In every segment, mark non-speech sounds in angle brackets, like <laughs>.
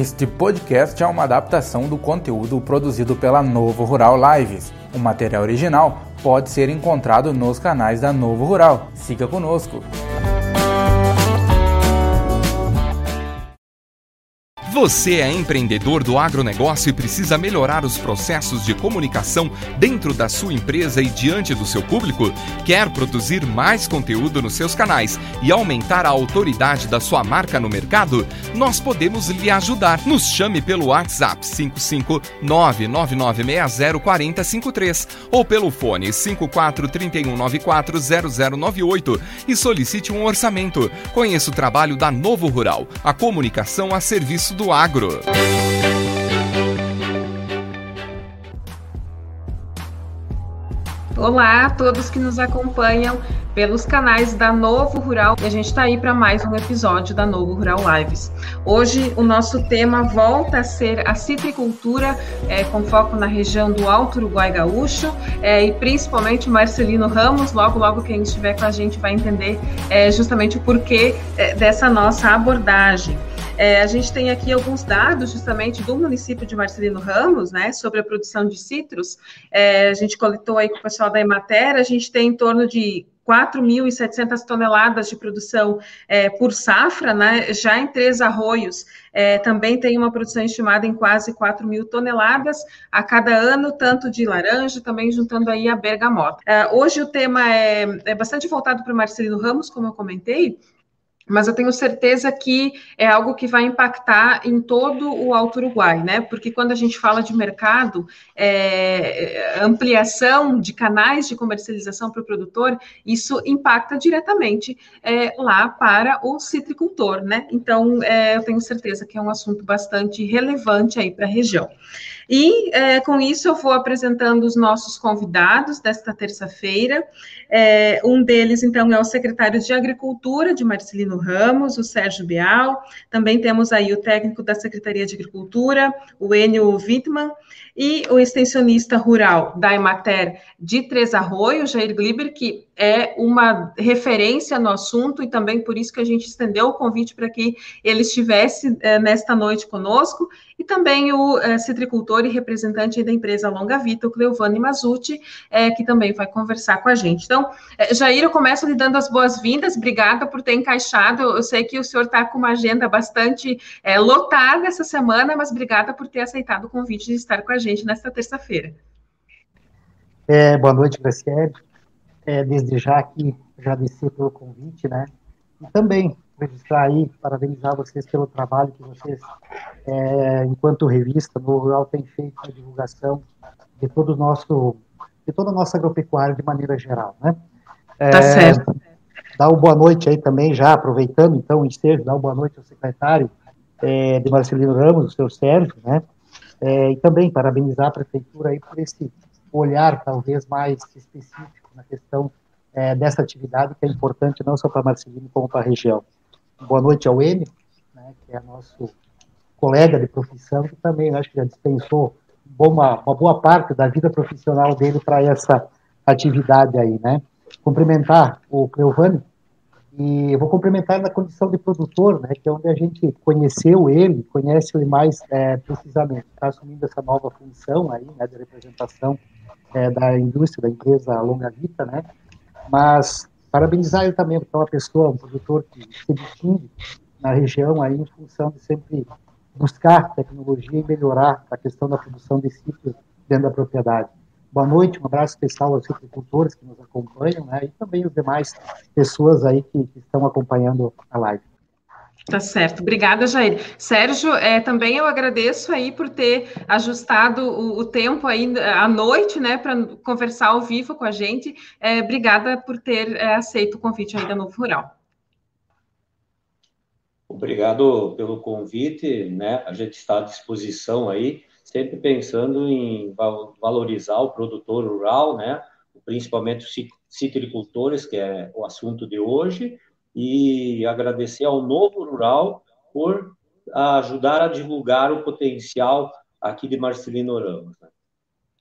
Este podcast é uma adaptação do conteúdo produzido pela Novo Rural Lives. O material original pode ser encontrado nos canais da Novo Rural. Siga conosco. Você é empreendedor do agronegócio e precisa melhorar os processos de comunicação dentro da sua empresa e diante do seu público? Quer produzir mais conteúdo nos seus canais e aumentar a autoridade da sua marca no mercado? Nós podemos lhe ajudar. Nos chame pelo WhatsApp 55999604053 ou pelo fone 5431940098 e solicite um orçamento. Conheça o trabalho da Novo Rural, a comunicação a serviço do agro. Olá a todos que nos acompanham pelos canais da Novo Rural e a gente está aí para mais um episódio da Novo Rural Lives. Hoje o nosso tema volta a ser a citricultura, é, com foco na região do Alto Uruguai Gaúcho é, e principalmente Marcelino Ramos. Logo, logo quem estiver com a gente vai entender é, justamente o porquê é, dessa nossa abordagem. É, a gente tem aqui alguns dados justamente do município de Marcelino Ramos, né, sobre a produção de citros. É, a gente coletou aí com o pessoal da Emater, a gente tem em torno de 4.700 toneladas de produção é, por safra, né? já em Três Arroios é, também tem uma produção estimada em quase 4 mil toneladas a cada ano, tanto de laranja, também juntando aí a bergamota. É, hoje o tema é, é bastante voltado para o Marcelino Ramos, como eu comentei, mas eu tenho certeza que é algo que vai impactar em todo o Alto Uruguai, né? Porque quando a gente fala de mercado, é, ampliação de canais de comercialização para o produtor, isso impacta diretamente é, lá para o citricultor, né? Então, é, eu tenho certeza que é um assunto bastante relevante aí para a região. E é, com isso eu vou apresentando os nossos convidados desta terça-feira. É, um deles, então, é o secretário de Agricultura de Marcelino Ramos, o Sérgio Bial. Também temos aí o técnico da Secretaria de Agricultura, o Enio Wittmann, e o extensionista rural da Emater de Três Arroios, Jair Gliber, que é uma referência no assunto e também por isso que a gente estendeu o convite para que ele estivesse é, nesta noite conosco, e também o é, citricultor e representante da empresa Longa Vita, o Cleovani Mazuti, é, que também vai conversar com a gente. Então, Jair, eu começo lhe dando as boas-vindas, obrigada por ter encaixado, eu sei que o senhor está com uma agenda bastante lotada essa semana, mas obrigada por ter aceitado o convite de estar com a gente nesta terça-feira. boa noite, Graciele é, desde já aqui agradecer pelo convite, né? E também registrar aí, parabenizar vocês pelo trabalho que vocês, é, enquanto revista, no Rural tem feito a divulgação de todo o nosso, de toda a nossa agropecuária de maneira geral, né? É, tá certo. Dar uma boa noite aí também, já aproveitando então o ensejo, dar uma boa noite ao secretário é, de Marcelino Ramos, o seu Sérgio, né? É, e também parabenizar a prefeitura aí por esse olhar talvez mais específico na questão é, dessa atividade que é importante não só para Marcelino, como para a região. Boa noite ao N, né, que é nosso colega de profissão, que também acho que já dispensou uma, uma boa parte da vida profissional dele para essa atividade aí, né. Cumprimentar o Cleovani, e vou complementar na condição de produtor, né, que é onde a gente conheceu ele, conhece ele mais é, precisamente. Está assumindo essa nova função aí, né, de representação é, da indústria, da empresa Longa Vita, né? Mas parabenizar ele também, porque é uma pessoa, um produtor que se distingue na região aí em função de sempre buscar tecnologia e melhorar a questão da produção de ciclos dentro da propriedade. Boa noite, um abraço especial aos agricultores que nos acompanham, né, e também os demais pessoas aí que, que estão acompanhando a live. Tá certo, obrigada, Jair. Sérgio, é, também eu agradeço aí por ter ajustado o, o tempo aí à noite, né, para conversar ao vivo com a gente. É, obrigada por ter é, aceito o convite aí da Novo Rural. Obrigado pelo convite, né? A gente está à disposição aí, sempre pensando em valorizar o produtor rural, né? Principalmente os citricultores, que é o assunto de hoje, e agradecer ao Novo Rural por ajudar a divulgar o potencial aqui de Marcelino Ramos. Né?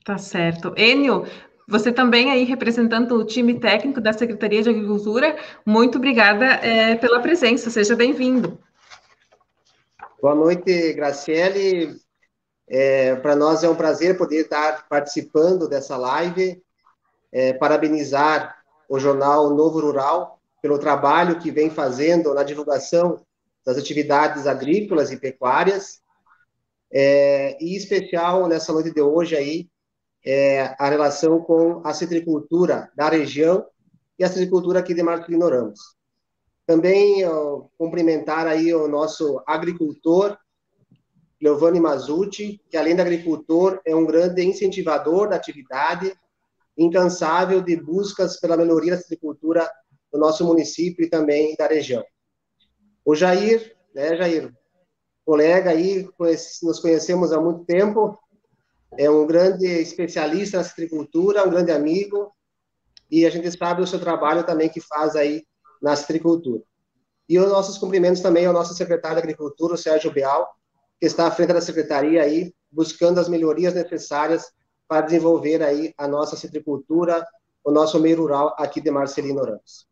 Tá certo. Enio, você também aí representando o time técnico da Secretaria de Agricultura, muito obrigada é, pela presença, seja bem-vindo. Boa noite, Graciele. É, Para nós é um prazer poder estar participando dessa live. É, parabenizar o jornal Novo Rural pelo trabalho que vem fazendo na divulgação das atividades agrícolas e pecuárias. É, e especial nessa noite de hoje aí, é, a relação com a citricultura da região e a citricultura aqui de Marcelino Ramos. Também cumprimentar aí o nosso agricultor, Giovanni Mazucci, que além de agricultor, é um grande incentivador da atividade, incansável de buscas pela melhoria da citricultura do nosso município e também da região. O Jair, né, Jair, colega aí, nos conhecemos há muito tempo, é um grande especialista na citricultura, um grande amigo, e a gente sabe o seu trabalho também que faz aí na citricultura. E os nossos cumprimentos também ao nosso secretário de Agricultura, o Sérgio Beal, que está à frente da secretaria aí, buscando as melhorias necessárias para desenvolver aí a nossa citricultura, o nosso meio rural aqui de Marcelino Ramos.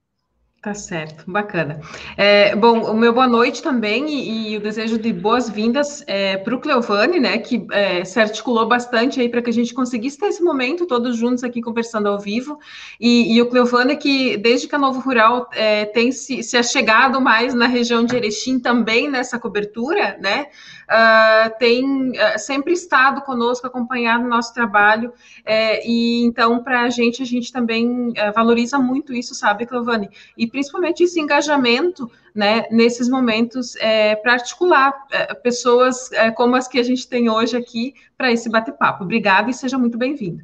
Tá certo, bacana. É, bom, o meu boa noite também e, e o desejo de boas-vindas é, para o Cleovani, né, que é, se articulou bastante aí para que a gente conseguisse ter esse momento todos juntos aqui conversando ao vivo. E, e o Cleovani, que desde que a Novo Rural é, tem se, se achegado mais na região de Erechim também nessa cobertura, né, uh, tem uh, sempre estado conosco, acompanhado o nosso trabalho, é, e então, para a gente, a gente também uh, valoriza muito isso, sabe, Cleovani? E principalmente esse engajamento, né, nesses momentos, é, para articular é, pessoas é, como as que a gente tem hoje aqui para esse bate-papo. Obrigada e seja muito bem-vindo.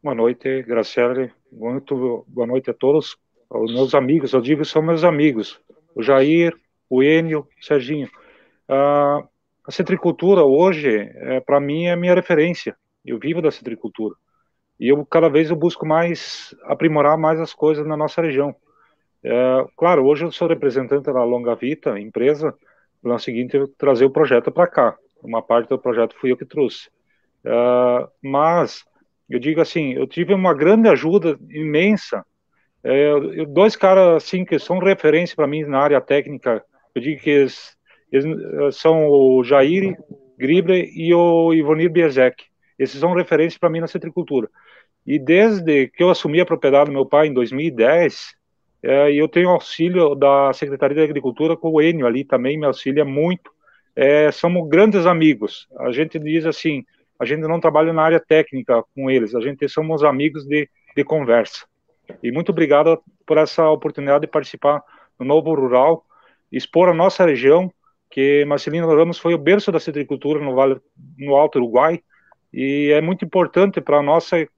Boa noite, Graciele. Muito boa noite a todos, os meus amigos. Eu digo são meus amigos, o Jair, o Enio, o Serginho. Uh, a citricultura hoje, é, para mim, é a minha referência. Eu vivo da citricultura. E eu cada vez eu busco mais aprimorar mais as coisas na nossa região. É, claro, hoje eu sou representante da Longa Vita, empresa. No ano seguinte, eu trazer o projeto para cá. Uma parte do projeto fui eu que trouxe. É, mas eu digo assim, eu tive uma grande ajuda imensa. É, eu, dois caras assim que são referência para mim na área técnica. Eu digo que eles eles eh, são o Jair Gribre e o Ivonir Biezek. Esses são referências para mim na citricultura. E desde que eu assumi a propriedade do meu pai em 2010, é, eu tenho auxílio da Secretaria de Agricultura com o Enio ali também, me auxilia muito. É, somos grandes amigos. A gente diz assim, a gente não trabalha na área técnica com eles, a gente somos amigos de, de conversa. E muito obrigado por essa oportunidade de participar no Novo Rural, expor a nossa região que Marcelino Ramos foi o berço da citricultura no Vale, no Alto Uruguai, e é muito importante para a nossa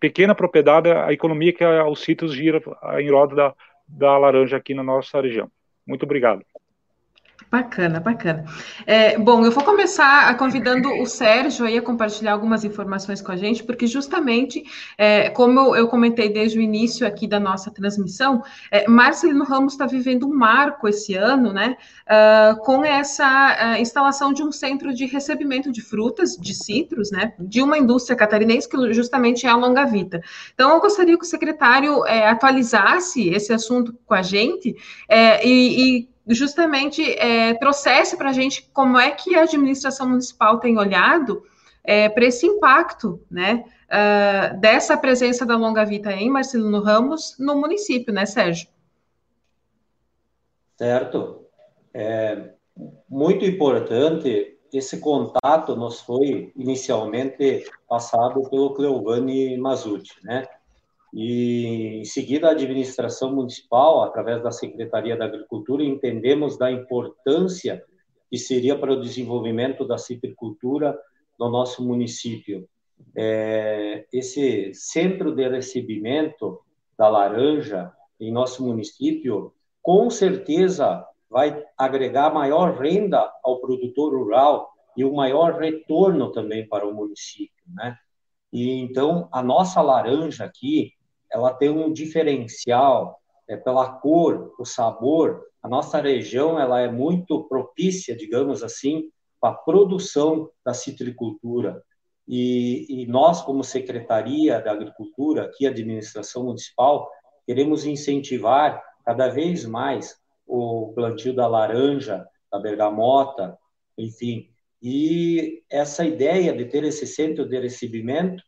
pequena propriedade a economia que os sítios gira em roda da, da laranja aqui na nossa região. Muito obrigado. Bacana, bacana. É, bom, eu vou começar convidando o Sérgio aí a compartilhar algumas informações com a gente, porque justamente, é, como eu, eu, comentei desde o início aqui da nossa transmissão, é, Marcelino Ramos está vivendo um marco esse ano, né, uh, com essa uh, instalação de um centro de recebimento de frutas, de citros, né, de uma indústria catarinense que justamente é a Longa Vita. Então, eu gostaria que o secretário é, atualizasse esse assunto com a gente é, e, e justamente é, trouxesse para a gente como é que a administração municipal tem olhado é, para esse impacto, né, uh, dessa presença da Longa Vita em Marcelino Ramos no município, né, Sérgio? Certo. É muito importante esse contato nos foi inicialmente passado pelo Cleovani Mazuti, né? E, em seguida, a administração municipal, através da Secretaria da Agricultura, entendemos da importância que seria para o desenvolvimento da citricultura no nosso município. É, esse centro de recebimento da laranja em nosso município, com certeza vai agregar maior renda ao produtor rural e um maior retorno também para o município, né? E então a nossa laranja aqui, ela tem um diferencial é, pela cor, o sabor. A nossa região ela é muito propícia, digamos assim, para a produção da citricultura. E, e, nós, como Secretaria da Agricultura, aqui, administração municipal, queremos incentivar cada vez mais o plantio da laranja da bergamota, enfim. E essa ideia de ter esse centro de recebimento,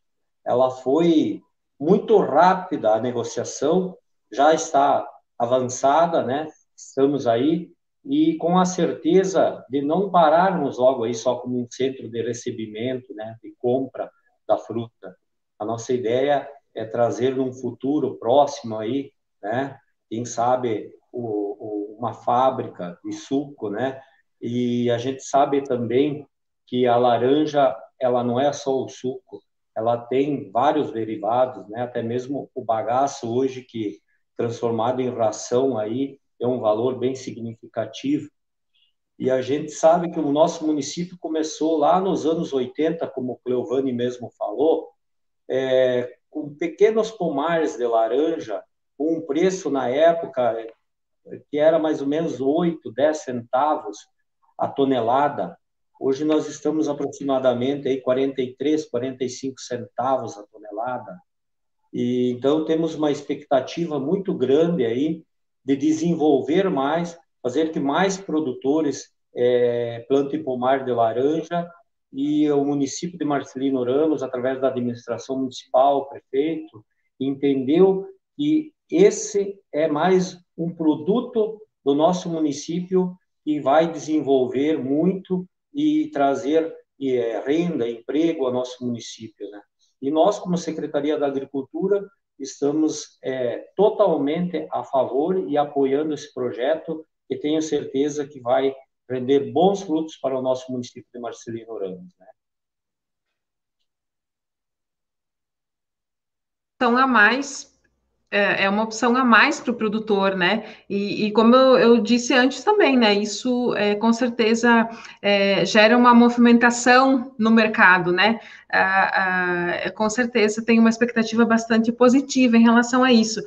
ela foi muito rápida a negociação, já está avançada, né? Estamos aí e com a certeza de não pararmos logo aí só como um centro de recebimento, né, de compra da fruta. A nossa ideia é trazer num futuro próximo aí, né, quem sabe o, o, uma fábrica de suco, né, e a gente sabe também que a laranja ela não é só o suco, ela tem vários derivados, né, até mesmo o bagaço hoje que transformado em ração aí é um valor bem significativo. E a gente sabe que o nosso município começou lá nos anos 80, como o Cleovani mesmo falou, é, com pequenos pomares de laranja, com um preço na época que era mais ou menos 8, 10 centavos a tonelada. Hoje nós estamos aproximadamente aí 43, 45 centavos a tonelada. E então temos uma expectativa muito grande aí de desenvolver mais, fazer que mais produtores é, plantem pomar de laranja e o município de Marcelino Ramos, através da administração municipal, prefeito, entendeu que esse é mais um produto do nosso município que vai desenvolver muito e trazer é, renda, emprego ao nosso município. Né? E nós, como Secretaria da Agricultura, estamos é, totalmente a favor e apoiando esse projeto, e tenho certeza que vai render bons frutos para o nosso município de Marcelino Ramos. Né? Então, a mais é, é uma opção a mais para o produtor, né? E, e como eu, eu, disse antes também, né? Isso é, com certeza é, gera uma movimentação no mercado, né? Ah, ah, com certeza tem uma expectativa bastante positiva em relação a isso.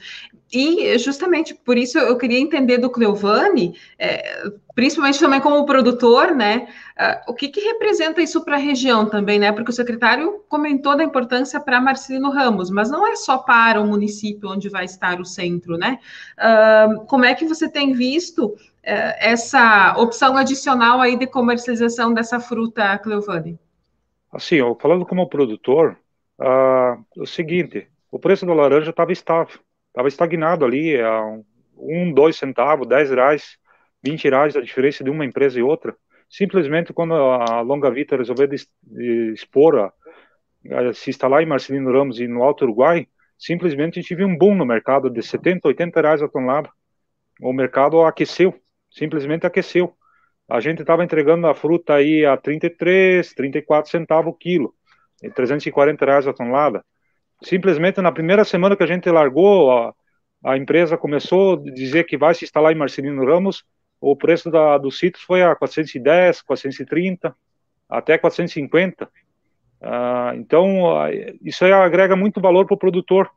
E justamente por isso eu queria entender do Cleovani, é, principalmente também como produtor, né? Uh, o que, que representa isso para a região também, né? Porque o secretário comentou da importância para Marcelino Ramos, mas não é só para o município onde vai estar o centro, né? Uh, como é que você tem visto uh, essa opção adicional aí de comercialização dessa fruta, Cleovani? Assim, ó, falando como produtor, o seguinte, o preço da laranja estava estável estava estagnado ali, a um, dois centavos, dez reais, vinte reais a diferença de uma empresa e outra. Simplesmente quando a Longa Vita resolveu expor, a, a, se instalar em Marcelino Ramos e no Alto Uruguai, simplesmente tive um boom no mercado de 70, 80 reais a tonelada. O mercado aqueceu, simplesmente aqueceu. A gente estava entregando a fruta aí a 33, 34 centavos o quilo, 340 reais a tonelada simplesmente na primeira semana que a gente largou, a, a empresa começou a dizer que vai se instalar em Marcelino Ramos, o preço da, dos sítios foi a 410, 430, até 450. Ah, então, isso aí agrega muito valor para o produtor.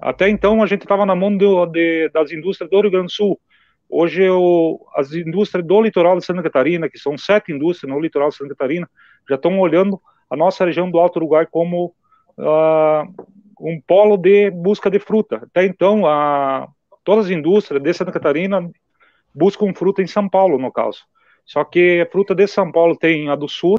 Até então, a gente estava na mão de, das indústrias do Rio Grande do Sul. Hoje, eu, as indústrias do litoral de Santa Catarina, que são sete indústrias no litoral de Santa Catarina, já estão olhando a nossa região do Alto Uruguai como uh, um polo de busca de fruta. Até então, todas as indústrias de Santa Catarina buscam fruta em São Paulo, no caso. Só que a fruta de São Paulo tem a do Sul,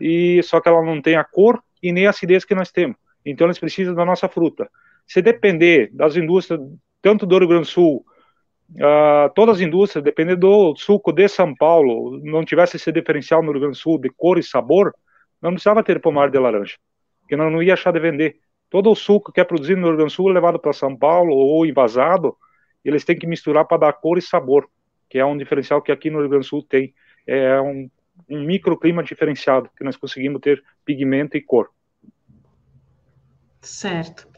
e só que ela não tem a cor e nem a acidez que nós temos. Então, eles precisam da nossa fruta. Se depender das indústrias, tanto do Rio Grande do Sul, uh, todas as indústrias, dependendo do suco de São Paulo, não tivesse esse diferencial no Rio Grande do Sul de cor e sabor, não precisava ter pomar de laranja que não, não ia achar de vender. Todo o suco que é produzido no Rio Grande do Sul é levado para São Paulo ou envasado, eles têm que misturar para dar cor e sabor, que é um diferencial que aqui no Rio Grande do Sul tem. É um, um microclima diferenciado, que nós conseguimos ter pigmento e cor. Certo.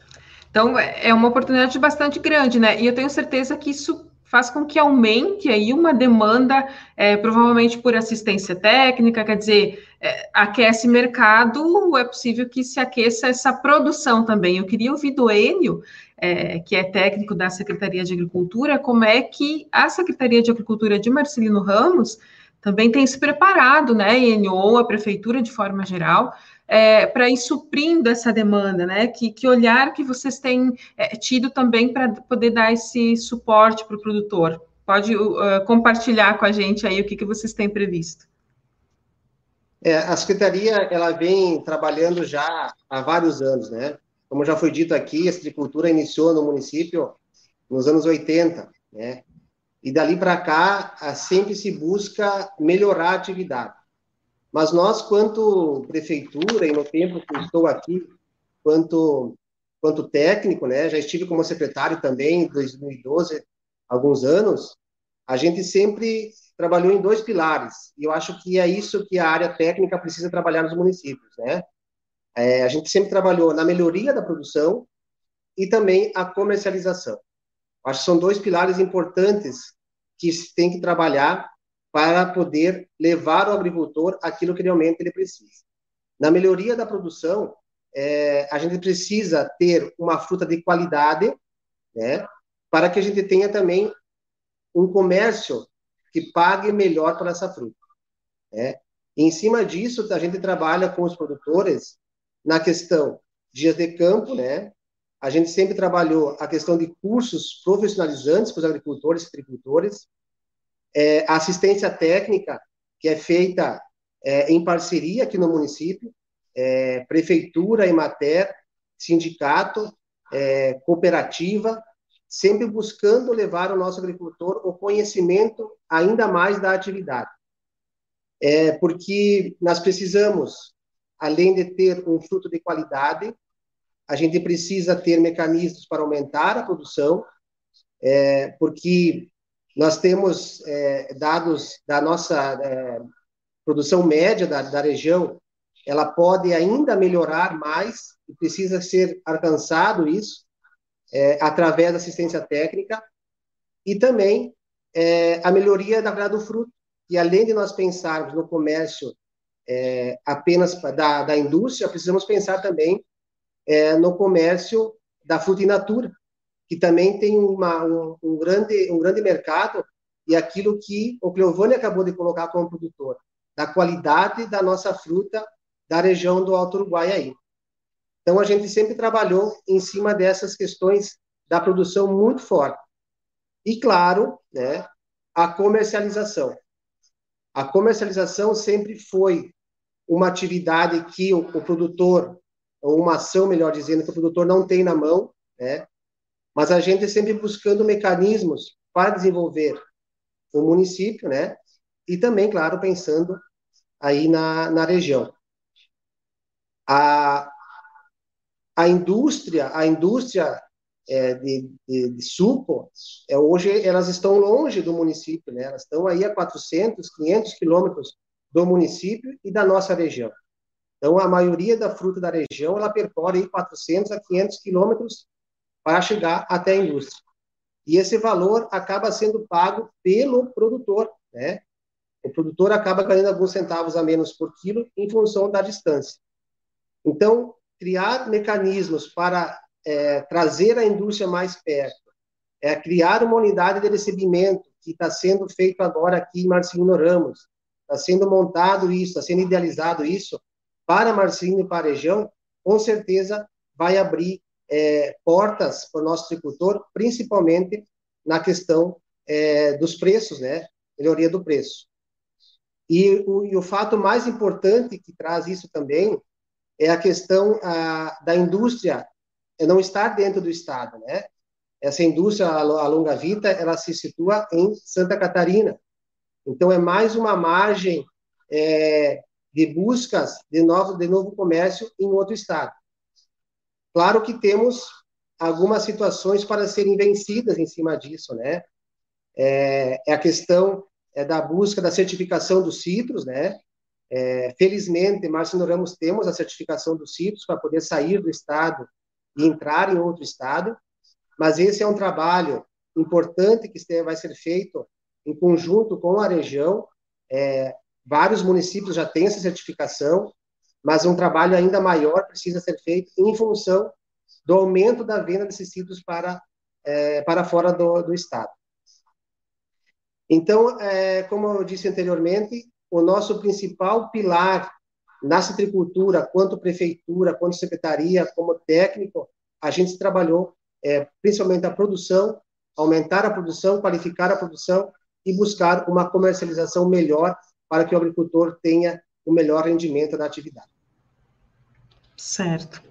Então, é uma oportunidade bastante grande, né? E eu tenho certeza que isso faz com que aumente aí uma demanda, é, provavelmente por assistência técnica, quer dizer, é, aquece mercado, é possível que se aqueça essa produção também. Eu queria ouvir do Enio, é, que é técnico da Secretaria de Agricultura, como é que a Secretaria de Agricultura de Marcelino Ramos também tem se preparado, né, Enio, ou a Prefeitura de forma geral, é, para ir suprindo essa demanda, né? Que, que olhar que vocês têm é, tido também para poder dar esse suporte para o produtor? Pode uh, compartilhar com a gente aí o que, que vocês têm previsto. É, a Secretaria ela vem trabalhando já há vários anos, né? Como já foi dito aqui, a citricultura iniciou no município nos anos 80, né? E dali para cá, sempre se busca melhorar a atividade. Mas nós, quanto prefeitura, e no tempo que estou aqui, quanto, quanto técnico, né, já estive como secretário também em 2012, alguns anos, a gente sempre trabalhou em dois pilares, e eu acho que é isso que a área técnica precisa trabalhar nos municípios, né? É, a gente sempre trabalhou na melhoria da produção e também a comercialização. Acho que são dois pilares importantes que tem que trabalhar para poder levar ao agricultor aquilo que realmente ele precisa. Na melhoria da produção, é, a gente precisa ter uma fruta de qualidade, né, para que a gente tenha também um comércio que pague melhor por essa fruta. Né? E em cima disso, a gente trabalha com os produtores na questão dias de campo, né? A gente sempre trabalhou a questão de cursos profissionalizantes para os agricultores e agricultores, é, assistência técnica, que é feita é, em parceria aqui no município, é, prefeitura, Emater, sindicato, é, cooperativa, sempre buscando levar o nosso agricultor o conhecimento ainda mais da atividade. É, porque nós precisamos, além de ter um fruto de qualidade, a gente precisa ter mecanismos para aumentar a produção, é, porque nós temos é, dados da nossa é, produção média da, da região, ela pode ainda melhorar mais e precisa ser alcançado isso é, através da assistência técnica e também é, a melhoria da qualidade do fruto. E além de nós pensarmos no comércio é, apenas da, da indústria, precisamos pensar também é, no comércio da fruta in natura, que também tem uma, um, um, grande, um grande mercado, e aquilo que o Cleovani acabou de colocar como produtor, da qualidade da nossa fruta da região do Alto Uruguai aí. Então, a gente sempre trabalhou em cima dessas questões da produção muito forte. E, claro, né, a comercialização. A comercialização sempre foi uma atividade que o, o produtor, ou uma ação, melhor dizendo, que o produtor não tem na mão, né, mas a gente sempre buscando mecanismos para desenvolver o município, né? E também, claro, pensando aí na, na região. A, a indústria, a indústria é, de, de, de, suco, é, hoje elas estão longe do município, né? Elas estão aí a 400, 500 quilômetros do município e da nossa região. Então, a maioria da fruta da região, ela percorre aí 400 a 500 quilômetros para chegar até a indústria. E esse valor acaba sendo pago pelo produtor, né? O produtor acaba ganhando alguns centavos a menos por quilo em função da distância. Então, criar mecanismos para é, trazer a indústria mais perto, é, criar uma unidade de recebimento, que está sendo feito agora aqui em Marcelino Ramos, está sendo montado isso, está sendo idealizado isso, para Marcelino e para a região, com certeza vai abrir é, portas para o nosso agricultor, principalmente na questão é, dos preços, né? Melhoria do preço. E o, e o, fato mais importante que traz isso também é a questão a, da indústria não estar dentro do Estado, né? Essa indústria, a, longa vida, ela se situa em Santa Catarina. Então, é mais uma margem é, de buscas de novo, de novo comércio em outro Estado. Claro que temos algumas situações para serem vencidas em cima disso, né? É, é a questão é, da busca da certificação dos citros, né? É, felizmente, Marcelo Ramos temos a certificação dos citros para poder sair do estado e entrar em outro estado, mas esse é um trabalho importante que vai ser feito em conjunto com a região. É, vários municípios já têm essa certificação, mas um trabalho ainda maior precisa ser feito em função do aumento da venda desses cítricos para, é, para fora do, do estado. Então, é, como eu disse anteriormente, o nosso principal pilar na citricultura, quanto prefeitura, quanto secretaria, como técnico, a gente trabalhou é, principalmente a produção aumentar a produção, qualificar a produção e buscar uma comercialização melhor para que o agricultor tenha o melhor rendimento da atividade. Certo.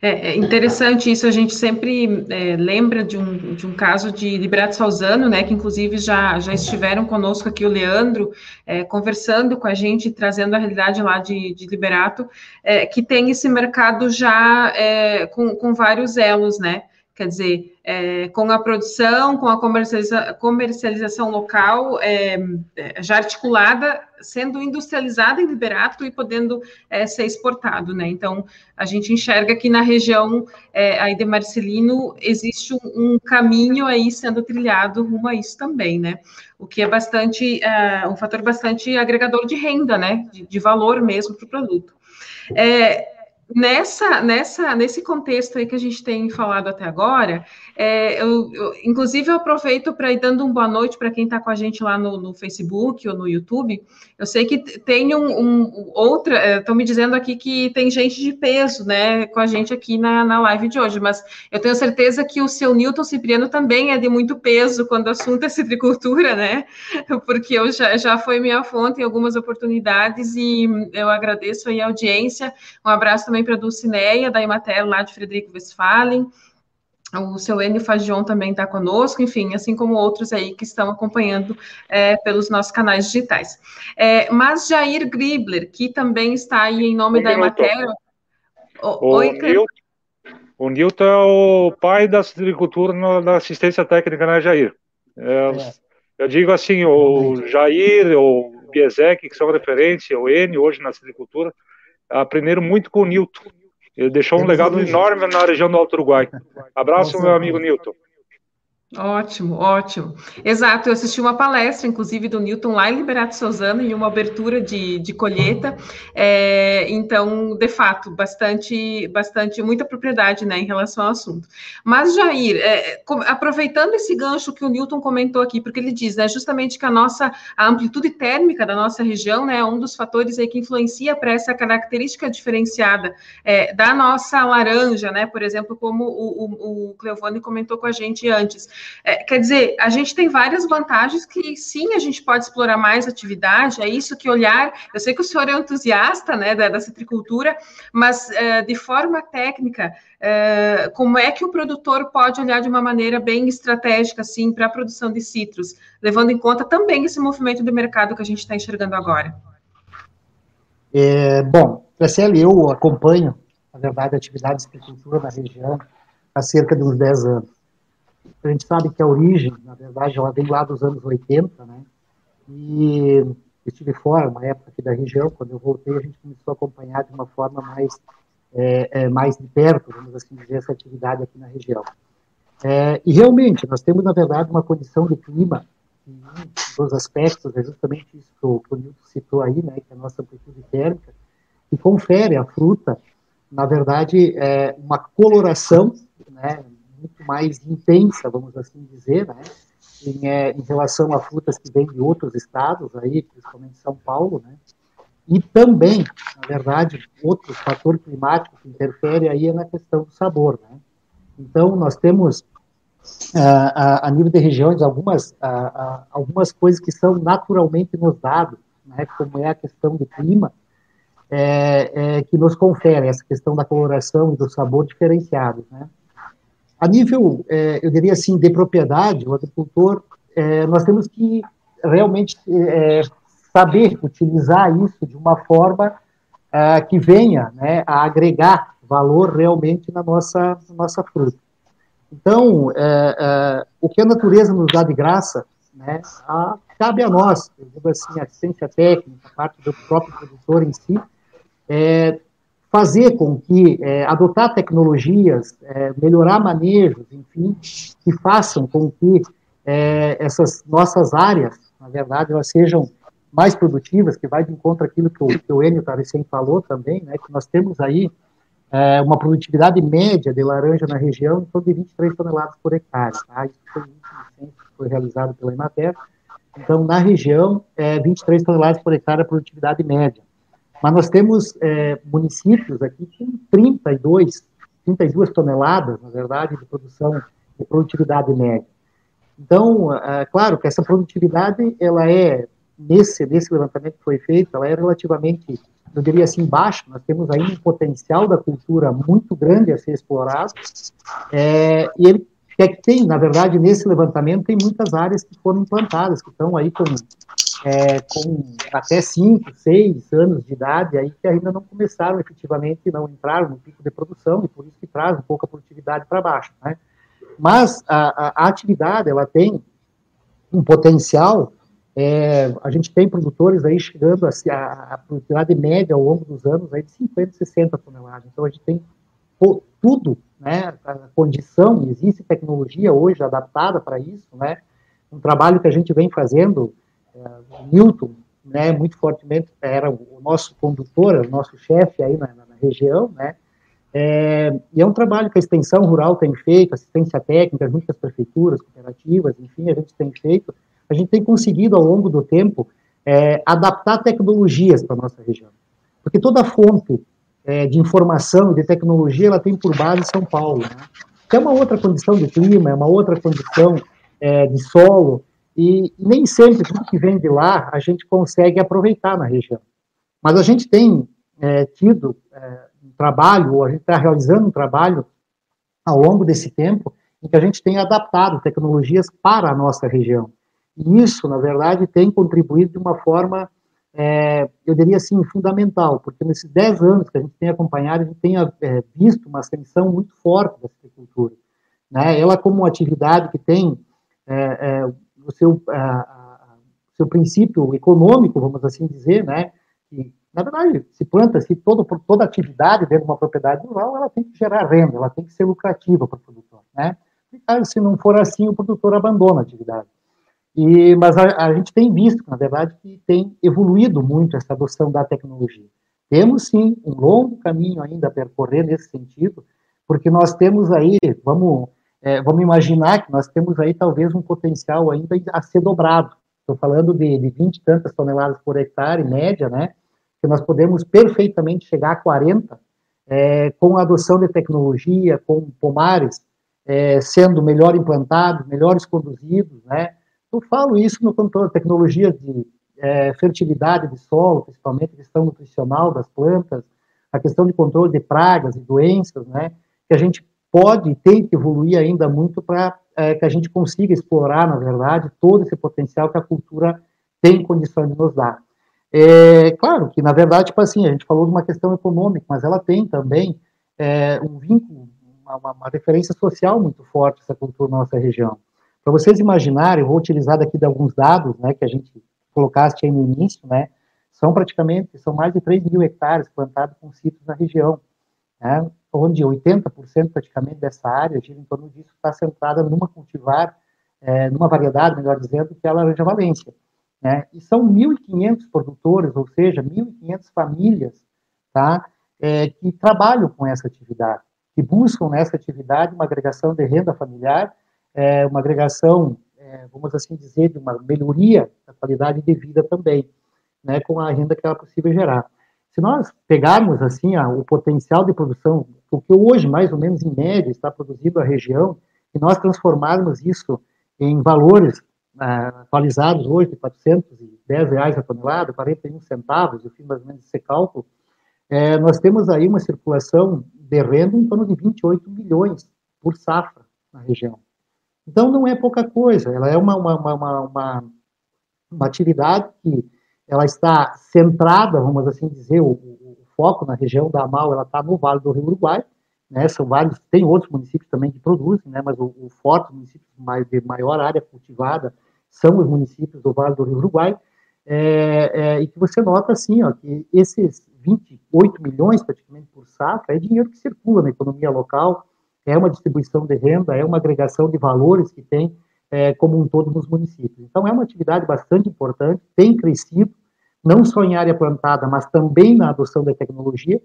É, é interessante isso, a gente sempre é, lembra de um, de um caso de Liberato Salzano, né, que inclusive já, já estiveram conosco aqui o Leandro, é, conversando com a gente, trazendo a realidade lá de, de Liberato, é, que tem esse mercado já é, com, com vários elos, né, quer dizer, é, com a produção, com a comercializa comercialização local é, é, já articulada, sendo industrializada em Liberato e podendo é, ser exportado, né? Então, a gente enxerga que na região é, aí de Marcelino existe um, um, caminho aí sendo trilhado rumo a isso também, né? O que é bastante, é, um fator bastante agregador de renda, né? De, de valor mesmo para o produto. É, nessa, nessa, nesse contexto aí que a gente tem falado até agora, é, eu, eu, inclusive eu aproveito para ir dando uma boa noite para quem está com a gente lá no, no, Facebook ou no YouTube. Eu sei que tem um, um outra, estão é, me dizendo aqui que tem gente de peso, né, com a gente aqui na, na live de hoje, mas eu tenho certeza que o seu Newton Cipriano também é de muito peso quando o assunto é <laughs> citricultura, né, porque eu já, já foi minha fonte em algumas oportunidades e eu agradeço aí a audiência. Um abraço também também para a Dulcineia, da Imater, lá de Frederico Westphalen. O seu Enio Fagion também está conosco, enfim, assim como outros aí que estão acompanhando é, pelos nossos canais digitais. É, mas Jair Gribler, que também está aí em nome da Emater. O, Oi, Nilton, o Nilton é o pai da agricultura na assistência técnica, né, Jair? É, é. Eu digo assim, o Jair, o Biesek, que são referência, o Enio hoje na agricultura, aprenderam muito com o Newton. Ele deixou um legado enorme na região do Alto Uruguai. Abraço, meu amigo Newton. Ótimo, ótimo. Exato, eu assisti uma palestra, inclusive, do Newton lá em Liberato Suzano, em uma abertura de, de colheita. É, então, de fato, bastante, bastante, muita propriedade né, em relação ao assunto. Mas, Jair, é, aproveitando esse gancho que o Newton comentou aqui, porque ele diz né, justamente que a nossa a amplitude térmica da nossa região né, é um dos fatores aí que influencia para essa característica diferenciada é, da nossa laranja, né? Por exemplo, como o, o, o Cleovone comentou com a gente antes. É, quer dizer, a gente tem várias vantagens que sim, a gente pode explorar mais atividade, é isso que olhar. Eu sei que o senhor é entusiasta né, da, da citricultura, mas é, de forma técnica, é, como é que o produtor pode olhar de uma maneira bem estratégica assim para a produção de citros, levando em conta também esse movimento de mercado que a gente está enxergando agora? É, bom, Graciela, eu acompanho, na verdade, a atividade de citricultura na região há cerca de uns 10 anos a gente sabe que a origem, na verdade, ela vem lá dos anos 80, né? E estive fora, uma época aqui da região, quando eu voltei, a gente começou a acompanhar de uma forma mais, é, é, mais de perto, vamos assim dizer, essa atividade aqui na região. É, e realmente, nós temos, na verdade, uma condição de clima, e um dos aspectos é justamente isso que o, Nilton citou aí, né, que é a nossa amplitude térmica, que confere à fruta, na verdade, é, uma coloração, né, muito mais intensa, vamos assim dizer, né, em, é, em, relação a frutas que vêm de outros estados, aí, principalmente São Paulo, né, e também, na verdade, outro fator climático que interfere aí é na questão do sabor, né. Então, nós temos, a, a, nível de regiões, algumas, a, algumas coisas que são naturalmente nos dados, né, como é a questão do clima, é, é, que nos confere essa questão da coloração e do sabor diferenciados, né. A nível, é, eu diria assim, de propriedade, o agricultor, é, nós temos que realmente é, saber utilizar isso de uma forma é, que venha né, a agregar valor realmente na nossa, nossa fruta. Então, é, o que a natureza nos dá de graça, né, a, cabe a nós, eu digo assim, a assistência técnica, a parte do próprio produtor em si, é, fazer com que é, adotar tecnologias, é, melhorar manejos, enfim, que façam com que é, essas nossas áreas, na verdade, elas sejam mais produtivas, que vai de encontro àquilo que o, que o Enio Taricem falou também, né, que nós temos aí é, uma produtividade média de laranja na região em torno de 23 toneladas por hectare. Tá? Isso foi, foi realizado pela Emater. Então, na região, é 23 toneladas por hectare a produtividade média. Mas nós temos é, municípios aqui com 32, 32 toneladas, na verdade, de produção, de produtividade média. Então, é, claro que essa produtividade, ela é, nesse, nesse levantamento que foi feito, ela é relativamente, eu diria assim, baixa, nós temos aí um potencial da cultura muito grande a ser explorado, é, e ele é que tem, na verdade, nesse levantamento, tem muitas áreas que foram implantadas, que estão aí com, é, com até 5, 6 anos de idade, aí que ainda não começaram efetivamente, não entraram no pico de produção, e por isso que traz um pouco a produtividade para baixo, né? Mas a, a, atividade, ela tem um potencial, é, a gente tem produtores aí chegando a, a, a produtividade média ao longo dos anos aí de 50, 60 toneladas, então a gente tem tudo né, a condição, existe tecnologia hoje adaptada para isso, né, um trabalho que a gente vem fazendo, é, o Newton, né, muito fortemente, era o nosso condutor, o nosso chefe aí na, na região, né, é, e é um trabalho que a extensão rural tem feito, assistência técnica, junto com as prefeituras, cooperativas, enfim, a gente tem feito, a gente tem conseguido ao longo do tempo é, adaptar tecnologias para a nossa região. Porque toda fonte é, de informação e de tecnologia, ela tem por base São Paulo. Né? é uma outra condição de clima, é uma outra condição é, de solo, e, e, nem sempre tudo que vem de lá a gente consegue aproveitar na região. Mas a gente tem é, tido é, um trabalho, ou a gente está realizando um trabalho ao longo desse tempo, em que a gente tem adaptado tecnologias para a nossa região. E isso, na verdade, tem contribuído de uma forma é, eu diria assim, fundamental, porque nesses 10 anos que a gente tem acompanhado, a gente tem é, visto uma ascensão muito forte da agricultura. Né? Ela, como uma atividade que tem é, é o seu, seu princípio econômico, vamos assim dizer, né? que, na verdade, se planta, se todo, toda atividade dentro de uma propriedade rural, ela tem que gerar renda, ela tem que ser lucrativa para o produtor. Né? E, se não for assim, o produtor abandona a atividade. E, mas a, a, gente tem visto, na verdade, que tem evoluído muito essa adoção da tecnologia. Temos, sim, um longo caminho ainda a percorrer nesse sentido, porque nós temos aí, vamos, é, vamos imaginar que nós temos aí talvez um potencial ainda a ser dobrado. Estou falando de, de 20 e tantas toneladas por hectare, média, né? Que nós podemos perfeitamente chegar a 40 é, com a adoção de tecnologia, com pomares é, sendo melhor implantados, melhores conduzidos, né? Eu falo isso no controle, tecnologia de é, fertilidade de solo, principalmente questão nutricional das plantas, a questão de controle de pragas e doenças, né, que a gente pode e tem que evoluir ainda muito para é, que a gente consiga explorar, na verdade, todo esse potencial que a cultura tem condição de nos dar. É, claro que, na verdade, tipo assim, a gente falou de uma questão econômica, mas ela tem também é, um vínculo, uma, uma, referência social muito forte, essa cultura na nossa região. Para vocês imaginarem, eu vou utilizar daqui de alguns dados, né, que a gente colocaste aí no início, né, são praticamente, são mais de 3 mil hectares plantados com sítios na região, né, onde 80% praticamente dessa área, gira em torno disso, está centrada numa cultivar, é, numa variedade, melhor dizendo, que é a laranja valência. Né, e são 1.500 produtores, ou seja, 1.500 famílias, tá, é, que trabalham com essa atividade, que buscam nessa atividade uma agregação de renda familiar é, uma agregação, é, vamos assim dizer, de uma melhoria da qualidade de vida também, né, com a renda que ela é possível gerar. Se nós pegarmos assim a, o potencial de produção, o que hoje mais ou menos em média está produzido a região, e nós transformarmos isso em valores ah, atualizados hoje de 410 reais a tonelada, 41 centavos, eu fiz mais ou menos esse cálculo, é, nós temos aí uma circulação de renda em torno de 28 milhões por safra na região. Então, não é pouca coisa, ela é uma, uma, uma, uma, uma atividade que ela está centrada, vamos assim dizer, o, o foco na região da Amal, ela está no Vale do Rio Uruguai, né, são vários, tem outros municípios também que produzem, né, mas o, o forte, municípios mais, de maior área cultivada, são os municípios do Vale do Rio Uruguai, é, é, e que você nota, assim, ó, que esses 28 milhões, praticamente, por safra, é dinheiro que circula na economia local, é uma distribuição de renda, é uma agregação de valores que tem é, como um todo nos municípios. Então, é uma atividade bastante importante, tem crescido, não só em área plantada, mas também na adoção da tecnologia,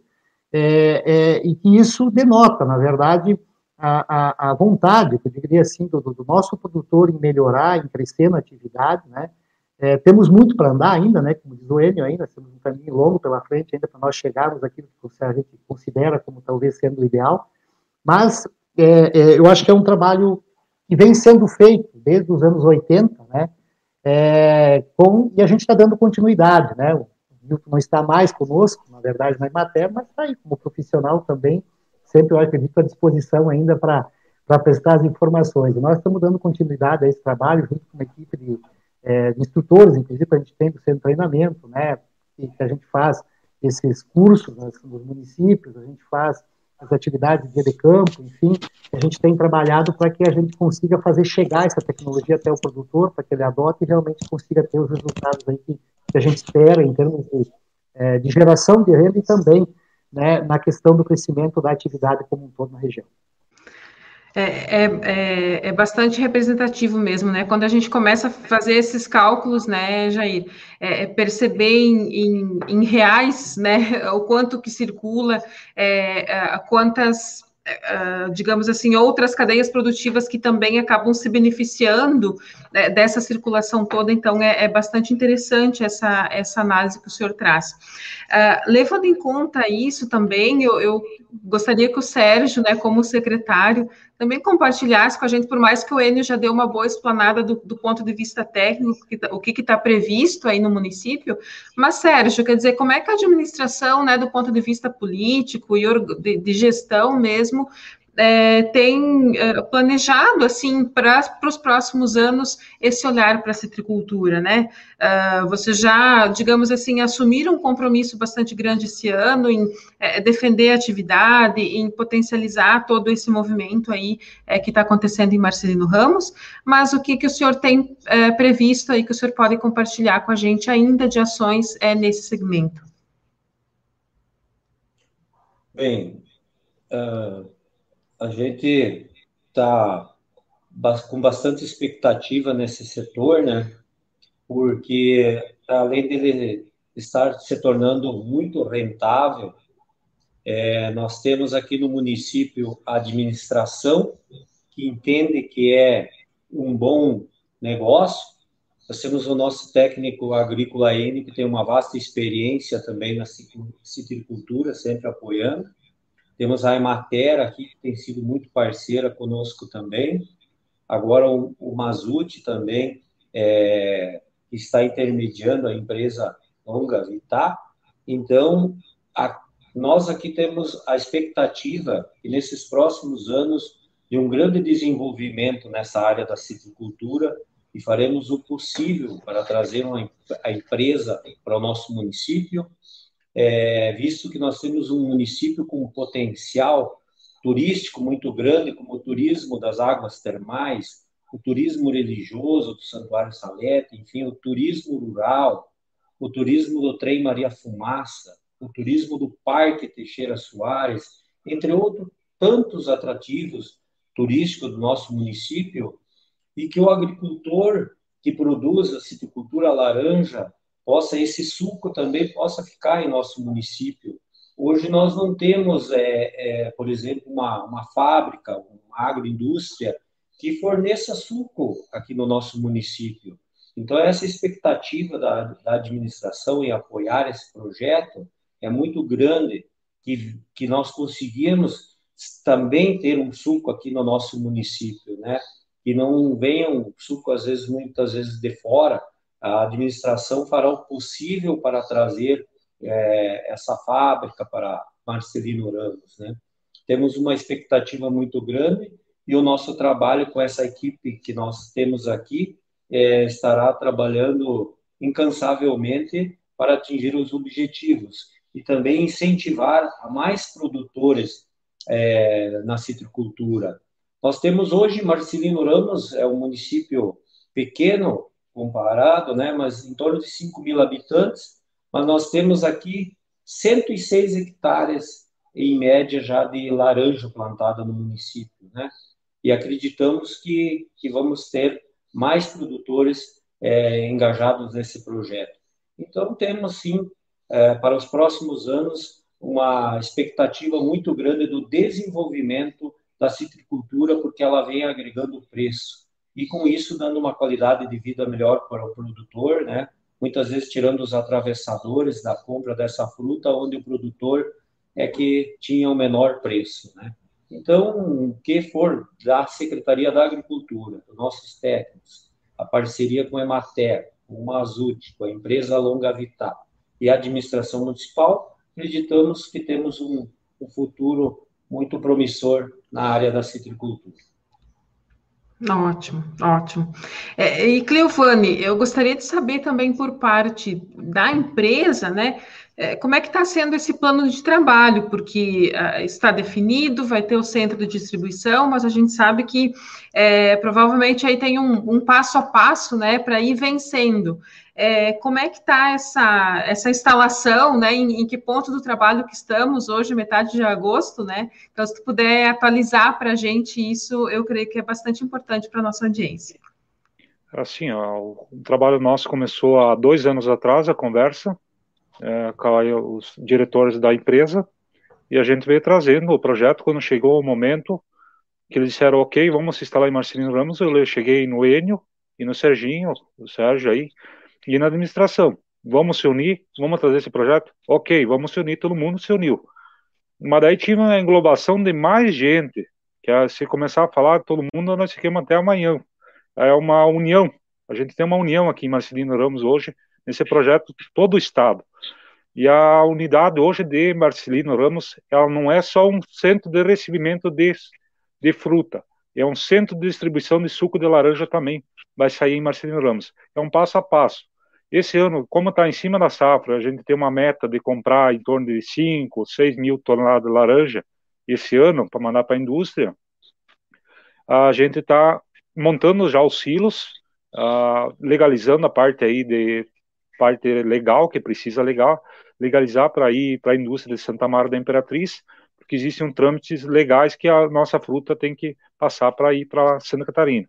é, é, e que isso denota, na verdade, a, a, a vontade, eu diria assim, do, do, nosso produtor em melhorar, em crescer na atividade, né? É, temos muito para andar ainda, né? Como diz o Enio ainda, temos um caminho longo pela frente ainda para nós chegarmos àquilo que a gente considera como talvez sendo o ideal, mas é, é, eu acho que é um trabalho que vem sendo feito desde os anos 80, né? É, com, e a gente está dando continuidade, né? O Milton não está mais conosco, na verdade, na Imater, mas está aí como profissional também, sempre, eu acredito, à disposição ainda para apresentar as informações. Nós estamos dando continuidade a esse trabalho, junto com uma equipe de, é, de instrutores, inclusive, a gente tem do centro de treinamento, né? Que, que a gente faz esses cursos nos, nos municípios, a gente faz as atividades de dia de campo, enfim, a gente tem trabalhado para que a gente consiga fazer chegar essa tecnologia até o produtor, para que ele adote e realmente consiga ter os resultados aí que, que a gente espera em termos de, é, de geração de renda e também né, na questão do crescimento da atividade como um todo na região. É, é, é, é, bastante representativo mesmo, né? Quando a gente começa a fazer esses cálculos, né, Jair, é, é perceber em, em, em, reais, né, <laughs> o quanto que circula, é, quantas digamos assim, outras cadeias produtivas que também acabam se beneficiando né, dessa circulação toda, então é, bastante interessante essa, essa análise que o senhor traz. Uh, levando em conta isso também, eu, eu, gostaria que o Sérgio, né, como secretário, também compartilhasse com a gente, por mais que o Enio já deu uma boa explanada do, do ponto de vista técnico, tá, o que está previsto aí no município, mas, Sérgio, quer dizer, como é que a administração, né, do ponto de vista político e de, de gestão mesmo, é, tem é, planejado assim para os próximos anos esse olhar para a citricultura, né? Uh, já, digamos assim, assumiram um compromisso bastante grande esse ano em é, defender a atividade, em potencializar todo esse movimento aí é, que está acontecendo em Marcelino Ramos, mas o que, que o senhor tem é, previsto aí que o senhor pode compartilhar com a gente ainda de ações é, nesse segmento? Bem, uh a gente está com bastante expectativa nesse setor, né? Porque além dele estar se tornando muito rentável, é, nós temos aqui no município a administração que entende que é um bom negócio. Nós temos o nosso técnico agrícola N, que tem uma vasta experiência também na citricultura, sempre apoiando. Temos a Emater aqui, que tem sido muito parceira conosco também. Agora o, o Mazute também é, está intermediando a empresa Longa Vita. Então, a, nós aqui temos a expectativa que nesses próximos anos de um grande desenvolvimento nessa área da citricultura e faremos o possível para trazer uma, a empresa para o nosso município é, visto que nós temos um município com um potencial turístico muito grande, como o turismo das águas termais, o turismo religioso do Santuário Salete, enfim, o turismo rural, o turismo do Trem Maria Fumaça, o turismo do Parque Teixeira Soares, entre outros tantos atrativos turísticos do nosso município, e que o agricultor que produz a citricultura laranja possa esse suco também possa ficar em nosso município. Hoje nós não temos, é, é, por exemplo, uma, uma fábrica, uma agroindústria que forneça suco aqui no nosso município. Então, essa expectativa da, da administração em apoiar esse projeto é muito grande, que, que nós conseguimos também ter um suco aqui no nosso município, né? Que não venham suco, às vezes, muitas vezes de fora, a administração fará o possível para trazer é, essa fábrica para Marcelino Ramos. Né? Temos uma expectativa muito grande e o nosso trabalho com essa equipe que nós temos aqui é, estará trabalhando incansavelmente para atingir os objetivos e também incentivar a mais produtores é, na citricultura. Nós temos hoje Marcelino Ramos, é um município pequeno, comparado, né, mas em torno de 5 mil habitantes, mas nós temos aqui 106 hectares, em média, já de laranja plantada no município, né? E acreditamos que, que vamos ter mais produtores é, engajados nesse projeto. Então, temos, sim, é, para os próximos anos, uma expectativa muito grande do desenvolvimento da citricultura, porque ela vem agregando preço e com isso dando uma qualidade de vida melhor para o produtor, né? Muitas vezes tirando os atravessadores da compra dessa fruta, onde o produtor é que tinha o menor preço, né? Então, o que for da Secretaria da Agricultura, dos nossos técnicos, a parceria com a Emater, com o Mazut, com a empresa Longa Vital e a administração municipal, acreditamos que temos um, um futuro muito promissor na área da citricultura. Ótimo, ótimo. É, e Cleovane, eu gostaria de saber também por parte da empresa, né, como é que está sendo esse plano de trabalho? Porque uh, está definido, vai ter o centro de distribuição, mas a gente sabe que é, provavelmente aí tem um, um, passo a passo, né, para ir vencendo. É, como é que está essa, essa instalação, né? Em, em, que ponto do trabalho que estamos hoje, metade de agosto, né? Então, se tu puder atualizar para a gente isso, eu creio que é bastante importante para a nossa audiência. Assim, ó, o trabalho nosso começou há dois anos atrás, a conversa, é, os diretores da empresa, e a gente veio trazendo o projeto quando chegou o momento que eles disseram, ok, vamos instalar em Marcelino Ramos, eu cheguei no Enio e no Serginho, o Sérgio aí, e na administração. Vamos se unir, vamos trazer esse projeto? Ok, vamos se unir, todo mundo se uniu. Mas daí tinha uma englobação de mais gente, que é, se começar a falar todo mundo, nós ficamos até amanhã. É uma união. A gente tem uma união aqui em Marcelino Ramos hoje, nesse projeto todo o Estado. E a unidade hoje de Marcelino Ramos, ela não é só um centro de recebimento de, de fruta, é um centro de distribuição de suco de laranja também, vai sair em Marcelino Ramos. É um passo a passo. Esse ano, como está em cima da safra, a gente tem uma meta de comprar em torno de 5, 6 mil toneladas de laranja esse ano para mandar para a indústria. A gente está montando já os silos, uh, legalizando a parte aí de parte legal que precisa legal, legalizar para ir para a indústria de Santa Maria da Imperatriz, porque existem trâmites legais que a nossa fruta tem que passar para ir para Santa Catarina.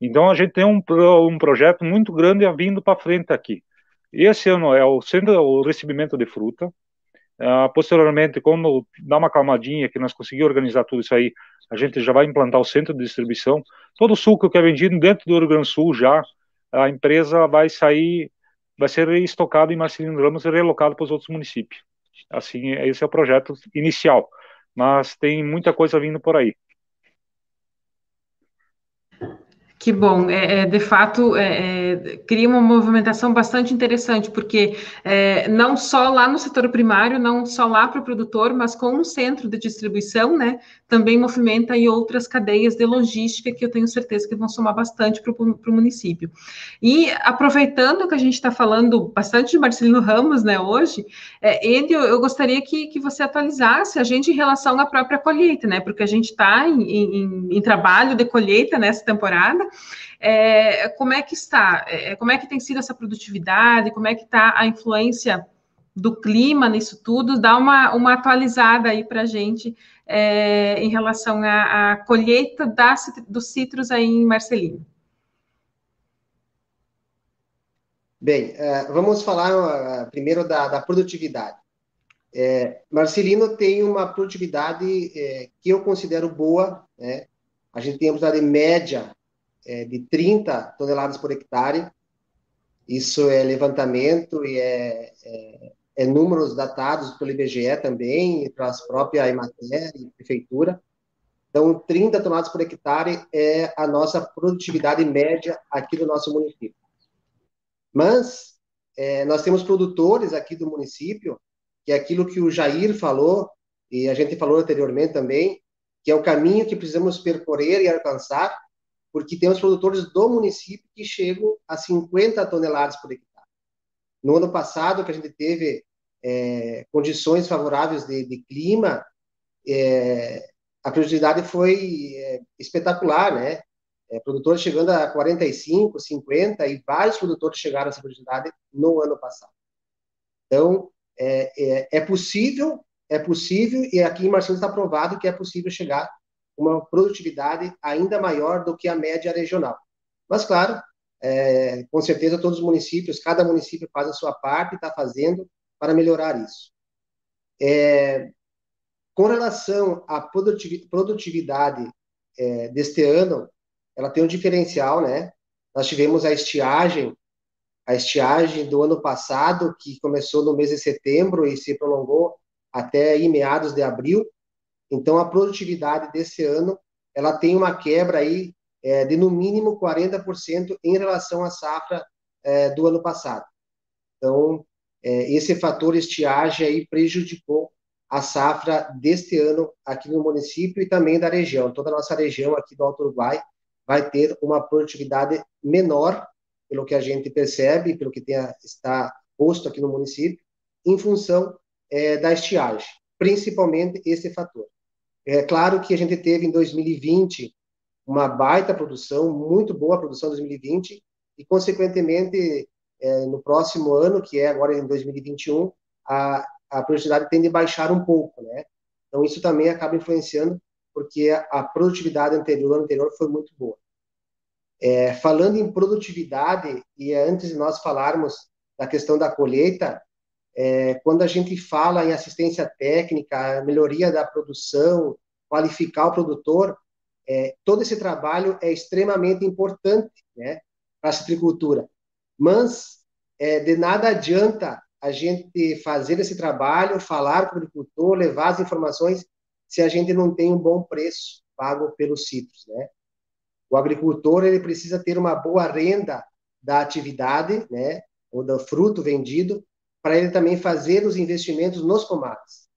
Então a gente tem um, um projeto muito grande vindo para frente aqui. Esse ano é o centro o recebimento de fruta. Uh, posteriormente, quando dá uma calmadinha, que nós conseguimos organizar tudo isso aí, a gente já vai implantar o centro de distribuição. Todo o suco que é vendido dentro do Rio Grande do Sul já, a empresa vai sair, vai ser estocado em Marcelino Ramos e relocado para os outros municípios. Assim, esse é o projeto inicial. Mas tem muita coisa vindo por aí. Que bom, é, é de fato é, é, cria uma movimentação bastante interessante, porque é, não só lá no setor primário, não só lá para o produtor, mas com um centro de distribuição, né, também movimenta aí outras cadeias de logística que eu tenho certeza que vão somar bastante para o município. E aproveitando que a gente está falando bastante de Marcelino Ramos, né, hoje, é, eu gostaria que, que você atualizasse a gente em relação à própria colheita, né, porque a gente está em, em, em trabalho de colheita nessa temporada, é, como é que está? É, como é que tem sido essa produtividade? Como é que está a influência do clima nisso tudo? Dá uma, uma atualizada aí para a gente é, em relação à, à colheita da, dos citros aí em Marcelino. Bem, uh, vamos falar uh, primeiro da, da produtividade. É, Marcelino tem uma produtividade é, que eu considero boa, né? A gente tem a produtividade média é, de 30 toneladas por hectare. Isso é levantamento e é, é, é números datados pelo IBGE também, e para as próprias Emater e Prefeitura. Então, 30 toneladas por hectare é a nossa produtividade média aqui do nosso município. Mas é, nós temos produtores aqui do município, que é aquilo que o Jair falou, e a gente falou anteriormente também, que é o caminho que precisamos percorrer e alcançar, porque temos produtores do município que chegam a 50 toneladas por hectare. No ano passado, que a gente teve é, condições favoráveis de, de clima, é, a produtividade foi é, espetacular, né? É, produtores chegando a 45, 50 e vários produtores chegaram a essa produtividade no ano passado. Então, é, é, é possível, é possível, e aqui em Marcelo está provado que é possível chegar uma produtividade ainda maior do que a média regional. Mas, claro, é, com certeza todos os municípios, cada município faz a sua parte está fazendo para melhorar isso. É, com relação à produtividade é, deste ano, ela tem um diferencial, né? Nós tivemos a estiagem, a estiagem do ano passado, que começou no mês de setembro e se prolongou até meados de abril, Então, a produtividade desse ano, ela tem uma quebra aí é, de no mínimo 40% em relação à safra é, do ano passado. Então, é, esse fator estiagem aí prejudicou a safra deste ano aqui no município e também da região. Toda a nossa região aqui do Alto Uruguai vai ter uma produtividade menor, pelo que a gente percebe, pelo que tem está posto aqui no município, em função é, da estiagem, principalmente esse fator. É claro que a gente teve em 2020 uma baita produção, muito boa produção em 2020, e, consequentemente, é, no próximo ano, que é agora em 2021, a, a produtividade tende a baixar um pouco, né? Então, isso também acaba influenciando, porque a, produtividade anterior, anterior foi muito boa. É, falando em produtividade, e antes de nós falarmos da questão da colheita, é, quando a gente fala em assistência técnica, melhoria da produção, qualificar o produtor, é, todo esse trabalho é extremamente importante, né? para a citricultura. Mas é, de nada adianta a gente fazer esse trabalho, falar para o agricultor, levar as informações, se a gente não tem um bom preço pago pelos citros, né? O agricultor ele precisa ter uma boa renda da atividade, né, ou do fruto vendido, para ele também fazer os investimentos nos pomares.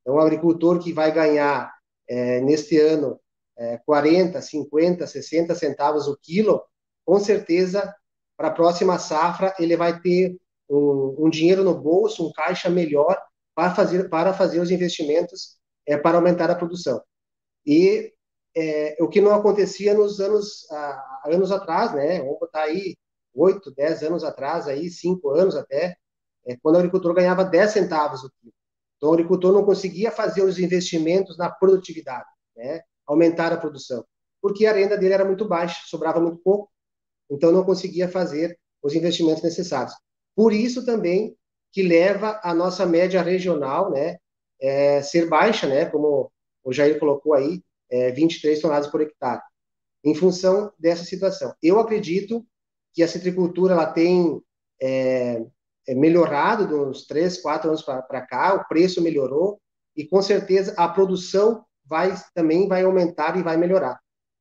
Então, o agricultor que vai ganhar é, neste ano é, 40, 50, 60 centavos o quilo, com certeza, para a próxima safra, ele vai ter um, um, dinheiro no bolso, um caixa melhor para fazer, para fazer os investimentos é, para aumentar a produção. E é, o que não acontecia nos anos, anos atrás, né? Vamos botar aí 8, 10 anos atrás, aí 5 anos até, é, quando o agricultor ganhava 10 centavos o quilo. Então, o agricultor não conseguia fazer os investimentos na produtividade, né? aumentar a produção, porque a renda dele era muito baixa, sobrava muito pouco, então não conseguia fazer os investimentos necessários. Por isso também que leva a nossa média regional, né, é, ser baixa, né, como o Jair colocou aí, é, 23 toneladas por hectare, em função dessa situação. Eu acredito que a citricultura ela tem é, é melhorado dos três, quatro anos para cá, o preço melhorou e com certeza a produção vai também vai aumentar e vai melhorar.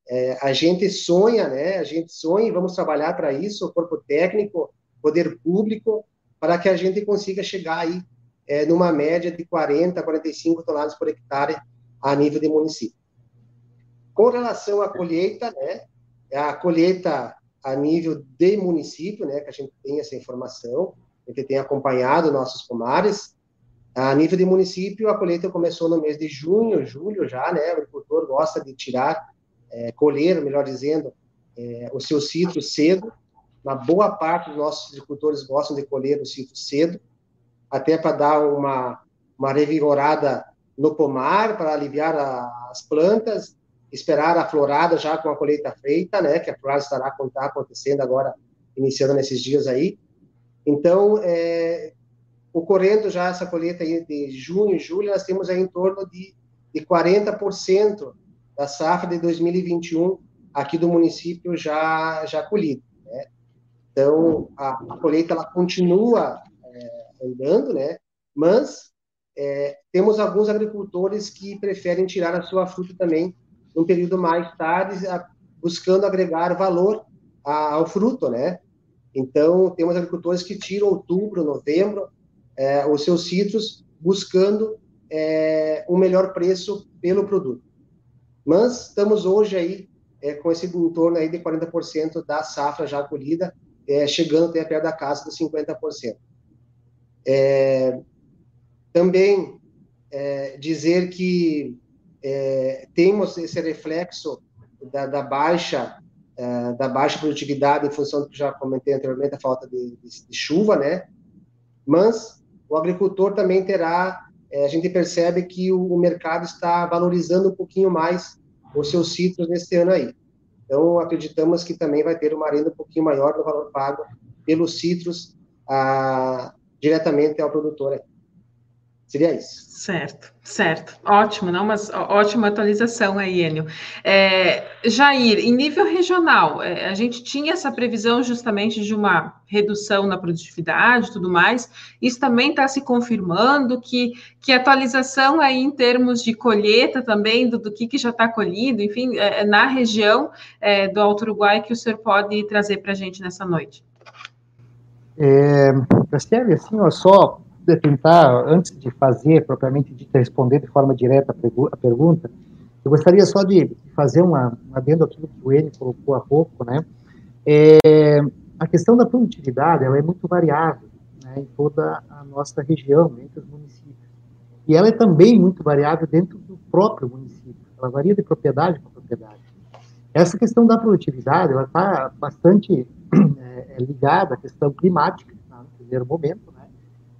É, a gente sonha, né? A gente sonha e vamos trabalhar para isso, o corpo técnico, poder público, para que a gente consiga chegar aí é, numa média de 40, 45 toneladas por hectare a nível de município. Com relação à colheita, né? A colheita a nível de município, né? Que a gente tem essa informação, gente tem acompanhado nossos pomares. A nível de município, a colheita começou no mês de junho, julho já, né? O agricultor gosta de tirar é, colher, melhor dizendo, é, os seus citros cedo. Uma boa parte dos nossos agricultores gostam de colher os citros cedo, até para dar uma, uma revigorada no pomar, para aliviar a, as plantas, esperar a florada já com a colheita feita, né, que a florada estará acontecendo agora, iniciando nesses dias aí. Então, é, ocorrendo já essa colheita de junho e julho, nós temos aí em torno de, de 40% da safra de 2021 aqui do município já já colhido. Né? Então a, a, colheita ela continua é, andando, né? Mas é, temos alguns agricultores que preferem tirar a sua fruta também um período mais tarde, a, buscando agregar valor a, ao fruto, né? Então temos agricultores que tiram outubro, novembro é, os seus citros, buscando é, um melhor preço pelo produto. Mas estamos hoje aí é, com esse em aí de 40% da safra já colhida, é, chegando até perto da casa dos 50%. É, também é, dizer que é, temos esse reflexo da, da baixa é, da baixa produtividade em função do que já comentei anteriormente, a falta de, de, de chuva, né? Mas o agricultor também terá é, a gente percebe que o, o, mercado está valorizando um pouquinho mais os seus citros nesse ano aí. Então, acreditamos que também vai ter uma renda um pouquinho maior do valor pago pelos citros ah, diretamente ao produtor. Aí. Seria isso. Certo, certo. Ótimo, não? Mas ótima atualização aí, Enio. É, Jair, em nível regional, é, a gente tinha essa previsão justamente de uma redução na produtividade e tudo mais. Isso também está se confirmando que, que atualização aí em termos de colheita também, do, do que, que já está colhido, enfim, é, é, na região é, do Alto Uruguai que o senhor pode trazer para a gente nessa noite. É, assim, ó, só tentar, antes de fazer, propriamente de responder de forma direta a pergunta, eu gostaria só de fazer uma, um adendo àquilo que o Enio colocou há pouco, né? É, a questão da produtividade, ela é muito variável né, em toda a nossa região, entre os municípios. E ela é também muito variável dentro do próprio município. Ela varia de propriedade para propriedade. Essa questão da produtividade, ela está bastante <clears throat> é, ligada à questão climática, tá, no primeiro momento,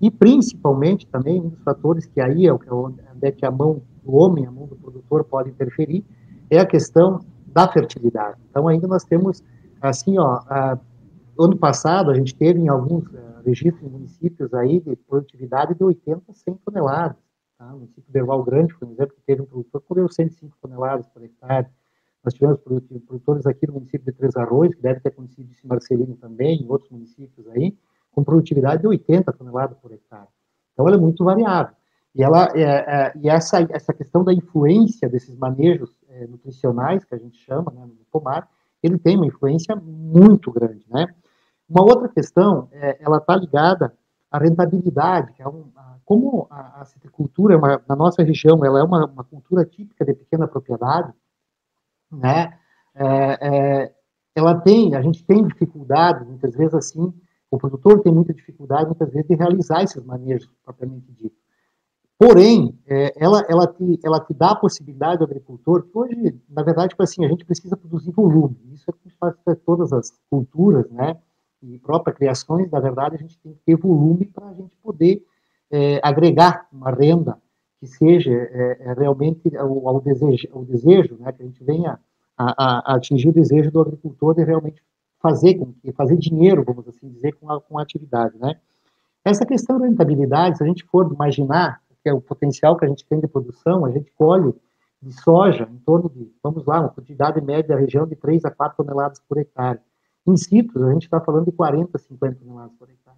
e principalmente também um dos fatores que aí é o que é que a mão do homem, a mão do produtor pode interferir, é a questão da fertilidade. Então ainda nós temos assim, ó, a, ano passado a gente teve em alguns uh, registros em municípios aí de produtividade de 80 a 100 toneladas. Tá? O município de Erval Grande, por exemplo, que teve um produtor que colheu 105 toneladas por hectare. Nós tivemos produtores aqui no município de Três Arroios, que deve ter acontecido em Marcelino também, em outros municípios aí, com produtividade de 80 toneladas por hectare. Então, ela é muito variável. E, ela, é, é, e essa, essa questão da influência desses manejos é, nutricionais, que a gente chama, né, no pomar, ele tem uma influência muito grande, né? Uma outra questão, é, ela está ligada à rentabilidade, que é um, a, como a, a citricultura, é uma, na nossa região, ela é uma, uma, cultura típica de pequena propriedade, né? É, é, ela tem, a gente tem dificuldade, muitas vezes assim, o produtor tem muita dificuldade, muitas vezes, de realizar esses manejos, propriamente dito. Porém, é, ela, ela, te, ela te dá a possibilidade ao agricultor, que hoje, na verdade, tipo assim, a gente precisa produzir volume. Isso é o que faz para todas as culturas, né? E próprias criações, na verdade, a gente tem que ter volume para a gente poder é, agregar uma renda que seja é, é realmente ao, ao, desejo, ao desejo, né? Que a gente venha a, a, a atingir o desejo do agricultor de realmente fazer com que fazer dinheiro, vamos assim dizer, com a, com a atividade, né? Essa questão da rentabilidade, se a gente for imaginar que é o potencial que a gente tem de produção, a gente colhe de soja em torno de, vamos lá, uma quantidade média da região de 3 a 4 toneladas por hectare. Em citros, a gente está falando de 40 a 50 toneladas por hectare.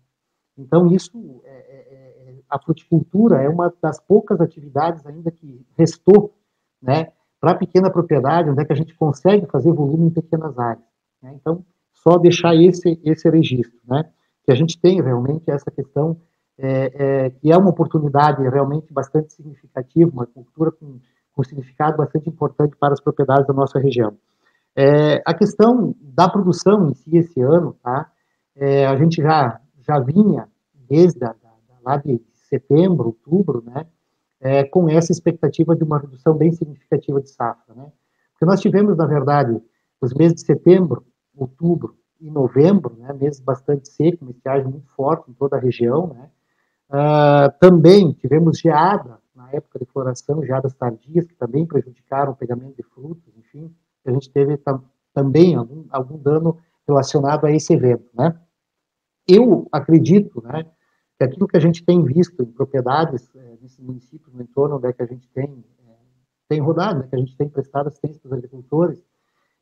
Então, isso, é, é, é, a fruticultura é uma das poucas atividades ainda que restou, né, para pequena propriedade, onde é que a gente consegue fazer volume em pequenas áreas. Né? Então, só deixar esse, esse registro, né? Que a gente tem realmente essa questão, é, é, que é uma oportunidade realmente bastante significativa, uma cultura com, com significado bastante importante para as propriedades da nossa região. É, a questão da produção em si esse ano, tá? É, a gente já, já vinha desde a, da, lá de setembro, outubro, né? É, com essa expectativa de uma redução bem significativa de safra, né? Porque nós tivemos, na verdade, os meses de setembro outubro e novembro, né, meses bastante secos, uma estiagem muito forte em toda a região, né, uh, também tivemos geada na época de floração, geadas tardias, que também prejudicaram o pegamento de frutos, enfim, a gente teve tam, também algum, algum dano relacionado a esse evento, né. Eu acredito, né, que aquilo que a gente tem visto em propriedades é, nesses municípios no entorno onde é que a gente tem, é, tem rodado, né, que a gente tem prestado assistência para os agricultores,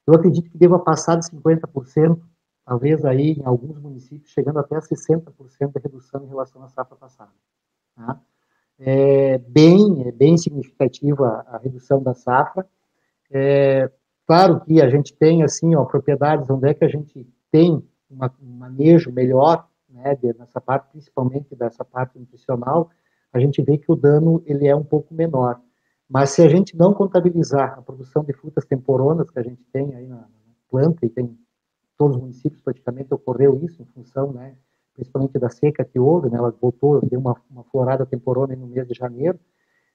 eu acredito que deva passar de 50%, talvez aí em alguns municípios, chegando até a 60% de redução em relação à safra passada. Tá? É bem, é bem significativa a redução da safra. É, claro que a gente tem, assim, ó, propriedades onde é que a gente tem uma, um manejo melhor, né, nessa parte, principalmente dessa parte nutricional, a gente vê que o dano ele é um pouco menor. Mas se a gente não contabilizar a produção de frutas temporonas que a gente tem aí na, planta, e tem todos os municípios praticamente ocorreu isso em função, né, principalmente da seca que houve, né, ela voltou, deu uma, uma florada temporona no mês de janeiro,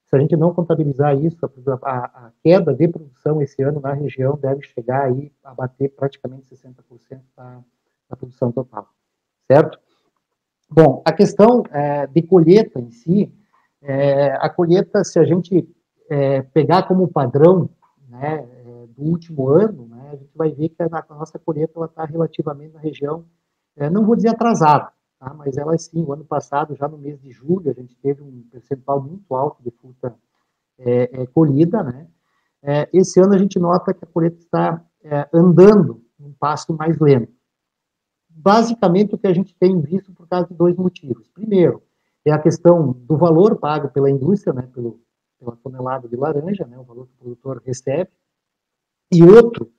se a gente não contabilizar isso, a, a, queda de produção esse ano na região deve chegar aí a bater praticamente 60% da, da produção total, certo? Bom, a questão é, de colheita em si, é, a colheita, se a gente é, pegar como padrão né, é, do último ano, né, a gente vai ver que a, a nossa colheita está relativamente na região, é, não vou dizer atrasada, tá? mas ela sim, o ano passado, já no mês de julho, a gente teve um percentual muito alto de fruta é, é, colhida, né? Esse ano a gente nota que a colheita está andando um passo mais lento. Basicamente, o que a gente tem visto por causa de dois motivos. Primeiro, é a questão do valor pago pela indústria, né, pelo, pela tonelada de laranja, né, o valor que o produtor recebe. E outro,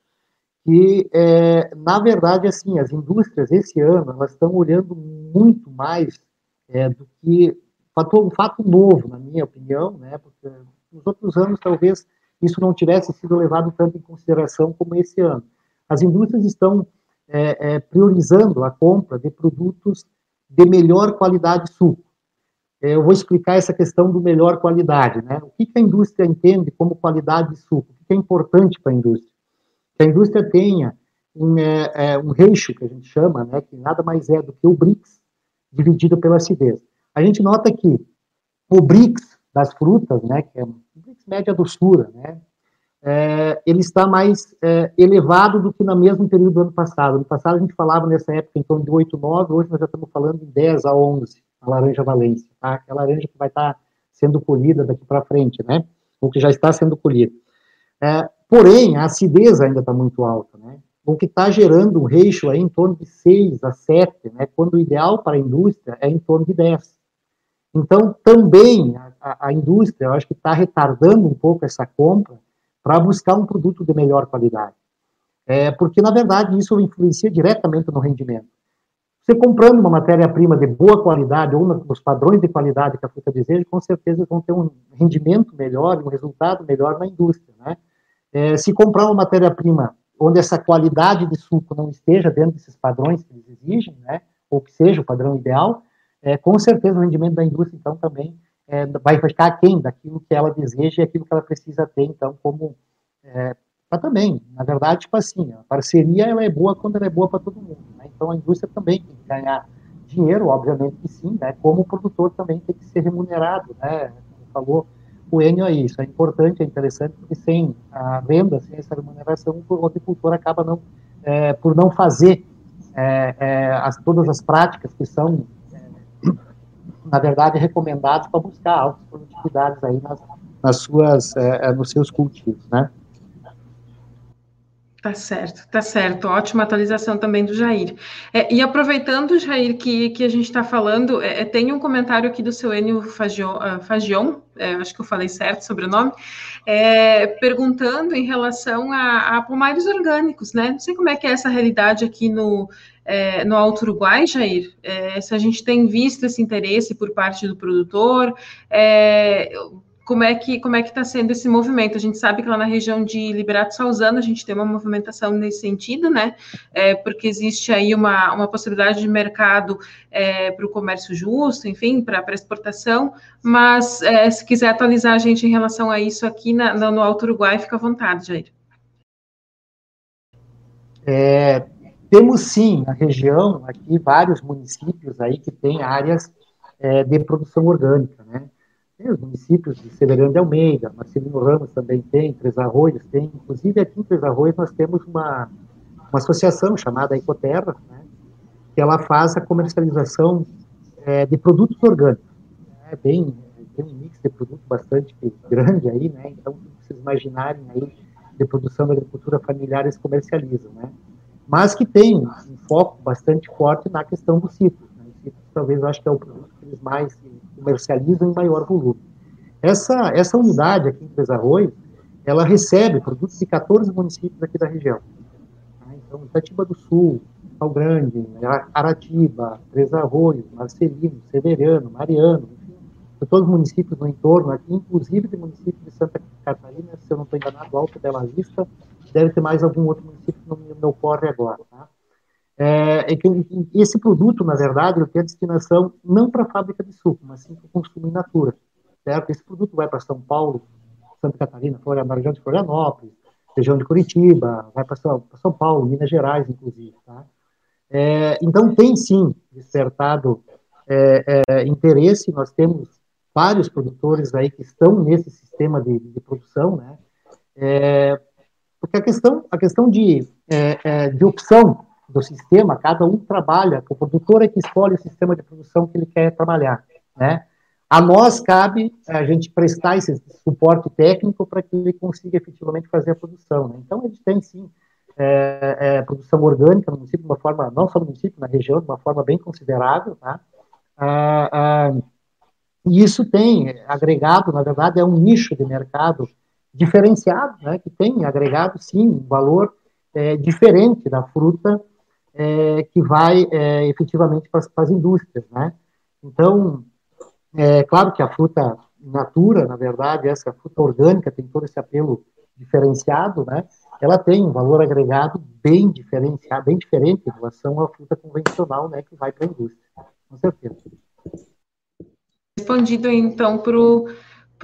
que, é, na verdade, assim, as indústrias, esse ano, elas estão olhando muito mais é, do que um fato novo, na minha opinião, né, porque nos outros anos, talvez, isso não tivesse sido levado tanto em consideração como esse ano. As indústrias estão é, é, priorizando a compra de produtos de melhor qualidade suco. É, eu vou explicar essa questão do melhor qualidade. Né? O que, que a indústria entende como qualidade de suco? O que, que é importante para a indústria? Que a indústria tenha um, é, é, um que a gente chama, né, que nada mais é do que o BRICS dividido pela acidez. A gente nota que o BRICS das frutas, né, que é o BRICS média doçura, né, é, ele está mais é, elevado do que no mesmo período do ano passado. No passado a gente falava nessa época em torno de 8, 9, hoje nós já estamos falando de 10 a 11, a laranja valência, tá? Laranja que vai estar sendo colhida daqui para frente, né? Ou que já está sendo colhida. É, porém, a acidez ainda está muito alta, né? O que está gerando um ratio aí em torno de 6 a 7, né? Quando o ideal para a indústria é em torno de 10. Então, também a, a, a indústria, eu acho que está retardando um pouco essa compra, para buscar um produto de melhor qualidade. É, porque, na verdade, isso influencia diretamente no rendimento. Você comprando uma matéria-prima de boa qualidade ou nos padrões de qualidade que a fruta deseja, com certeza vão ter um rendimento melhor, um resultado melhor na indústria. Né? É, se comprar uma matéria-prima onde essa qualidade de suco não esteja dentro desses padrões que eles exigem, né, ou que seja o padrão ideal, é, com certeza o rendimento da indústria, então, também é, vai ficar aquém daquilo que ela deseja e aquilo que ela precisa ter, então, como é, também, na verdade, tipo assim, a parceria ela é boa quando ela é boa para todo mundo, né? então a indústria também tem que ganhar dinheiro, obviamente que sim, né? como o produtor também tem que ser remunerado, né? Como falou o Enio aí, isso é importante, é interessante, porque sem a venda, sem essa remuneração, o agricultor acaba não, é, por não fazer é, é as, todas as práticas que são na verdade, recomendados para buscar altas produtividades aí nas, nas suas, é, é, nos seus cultivos, né? Tá certo, tá certo. Ótima atualização também do Jair. É, e aproveitando, Jair, que, que a gente está falando, é, é, tem um comentário aqui do seu Enio Fagion, Fagion é, acho que eu falei certo sobre o nome, é, perguntando em relação a, a pomares orgânicos, né? Não sei como é que é essa realidade aqui no, é, no Alto Uruguai, Jair, é, se a gente tem visto esse interesse por parte do produtor, é, como é que como é que está sendo esse movimento? A gente sabe que lá na região de Liberato Salzano a gente tem uma movimentação nesse sentido, né? É, porque existe aí uma, uma possibilidade de mercado é, para o comércio justo, enfim, para exportação. Mas é, se quiser atualizar a gente em relação a isso aqui na, no Alto Uruguai, fica à vontade, Jair. É, temos sim na região aqui vários municípios aí que têm áreas é, de produção orgânica, né? Tem os municípios de Severiano de Almeida, Marcelino Ramos também tem, Três Arroios tem, inclusive aqui em Três Arroios nós temos uma, uma associação chamada Ecoterra, né? Que ela faz a comercialização é, de produtos orgânicos. É bem, tem um mix de produtos bastante grande aí, né? Então, vocês imaginarem aí de produção da agricultura familiar eles comercializam, né? mas que tem um foco bastante forte na questão do citros. Né? O citros, talvez, eu acho que é o produto que eles mais comercializam em maior volume. Essa, essa unidade aqui em Três Arroios, ela recebe produtos de 14 municípios aqui da região. Tá? Então, Itatiba do Sul, Pau Grande, Aratiba, Três Arroios, Marcelino, Severiano, Mariano, de todos os municípios no entorno aqui, inclusive de município de Santa Catarina, se eu não estou enganado, Alto Bela Vista, deve ter mais algum outro município que não me ocorre agora. Tá? É, é que esse produto, na verdade, ele tem a destinação não para a fábrica de suco, mas sim para o consumo in natura. Certo? Esse produto vai para São Paulo, Santa Catarina, Florianópolis, região de Florianópolis, região de Curitiba, vai para São, Paulo, Minas Gerais, inclusive. Tá? É, então, tem sim despertado é, é, interesse, nós temos vários produtores aí que estão nesse sistema de, de produção, né? É, porque a questão, a questão de, é, é, de opção do sistema, cada um trabalha, o produtor é que escolhe o sistema de produção que ele quer trabalhar, né? A nós cabe a gente prestar esse suporte técnico para que ele consiga efetivamente fazer a produção. Né? Então, a gente tem sim é, é, produção orgânica no município de uma forma, não só no município, na região, de uma forma bem considerável. Tá? Ah, ah, e isso tem agregado, na verdade, é um nicho de mercado diferenciado, né, que tem agregado, sim, um valor é, diferente da fruta é, que vai é, efetivamente para, as indústrias. Né? Então, é claro que a fruta natura, na verdade, essa fruta orgânica tem todo esse apelo diferenciado, né? Ela tem um valor agregado bem diferenciado, bem diferente em relação à fruta convencional, né, que vai para a indústria. Com certeza. Respondido então para o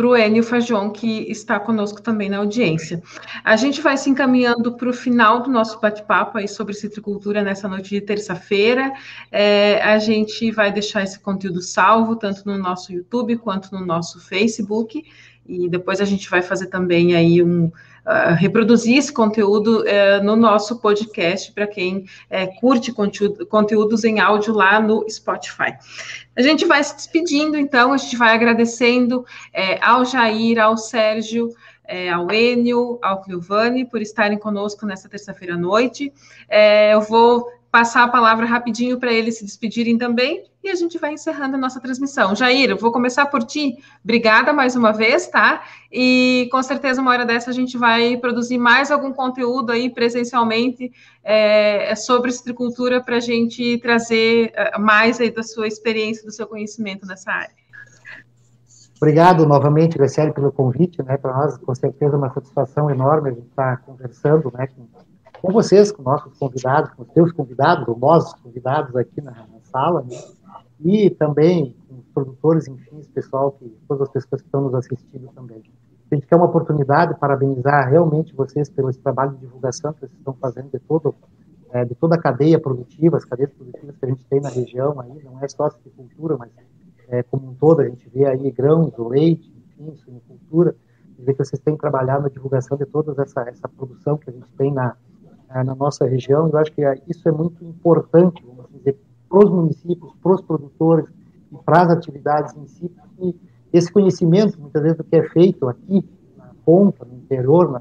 para o Enio Fajon, que está conosco também na audiência. A gente vai se encaminhando para o final do nosso bate-papo aí sobre citricultura nessa noite de terça-feira. É, a gente vai deixar esse conteúdo salvo, tanto no nosso YouTube quanto no nosso Facebook, e depois a gente vai fazer também aí um, uh, reproduzir esse conteúdo uh, no nosso podcast para quem uh, curte conteúdo, conteúdos em áudio lá no Spotify. A gente vai se despedindo, então, a gente vai agradecendo eh, ao Jair, ao Sérgio, é, ao Enio, ao Cleovani, por estarem conosco nessa terça-feira à noite. É, eu vou passar a palavra rapidinho para eles se despedirem também e a gente vai encerrando a nossa transmissão. Jair, eu vou começar por ti. Obrigada mais uma vez, tá? E com certeza uma hora dessa a gente vai produzir mais algum conteúdo aí presencialmente é, sobre citricultura para a gente trazer é, mais aí da sua experiência, do seu conhecimento nessa área. Obrigado novamente, Graciele, pelo convite, né? Para nós, com certeza, é uma satisfação enorme a gente estar tá conversando, né? Com com vocês, com nossos convidados, com os teus convidados, ou nossos convidados aqui na, na sala, né? E também com os produtores, enfim, pessoal, que, todas as pessoas que estão nos assistindo também. A gente quer uma oportunidade de parabenizar realmente vocês pelo esse trabalho de divulgação que vocês estão fazendo de, todo, é, de toda a cadeia produtiva, as cadeias produtivas que a gente tem na região, aí, não é só a agricultura, mas é, como um todo, a gente vê aí grãos, leite, enfim, suinocultura, vê que vocês têm trabalhado na divulgação de toda essa, essa produção que a gente tem na, na nossa região. Eu acho que é, isso é muito importante, vamos dizer, para os municípios, para os produtores e para as atividades em si, porque esse conhecimento, muitas vezes, do que é feito aqui, na ponta, no interior, na,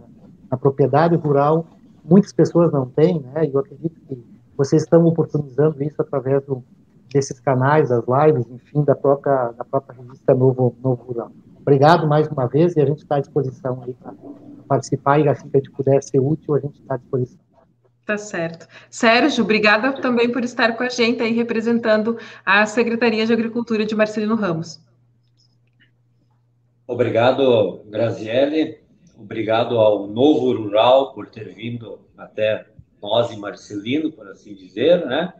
na propriedade rural, muitas pessoas não têm, né? E eu acredito que vocês estão oportunizando isso através do, desses canais, das lives, enfim, da própria, da própria revista Novo, Novo Rural. Obrigado mais uma vez e a gente está à disposição aí para participar e assim que a gente puder ser útil, a gente está à disposição. Tá certo. Sérgio, obrigada também por estar com a gente aí representando a Secretaria de Agricultura de Marcelino Ramos. Obrigado, Graziele. Obrigado ao Novo Rural por ter vindo até nós em Marcelino, por assim dizer, né?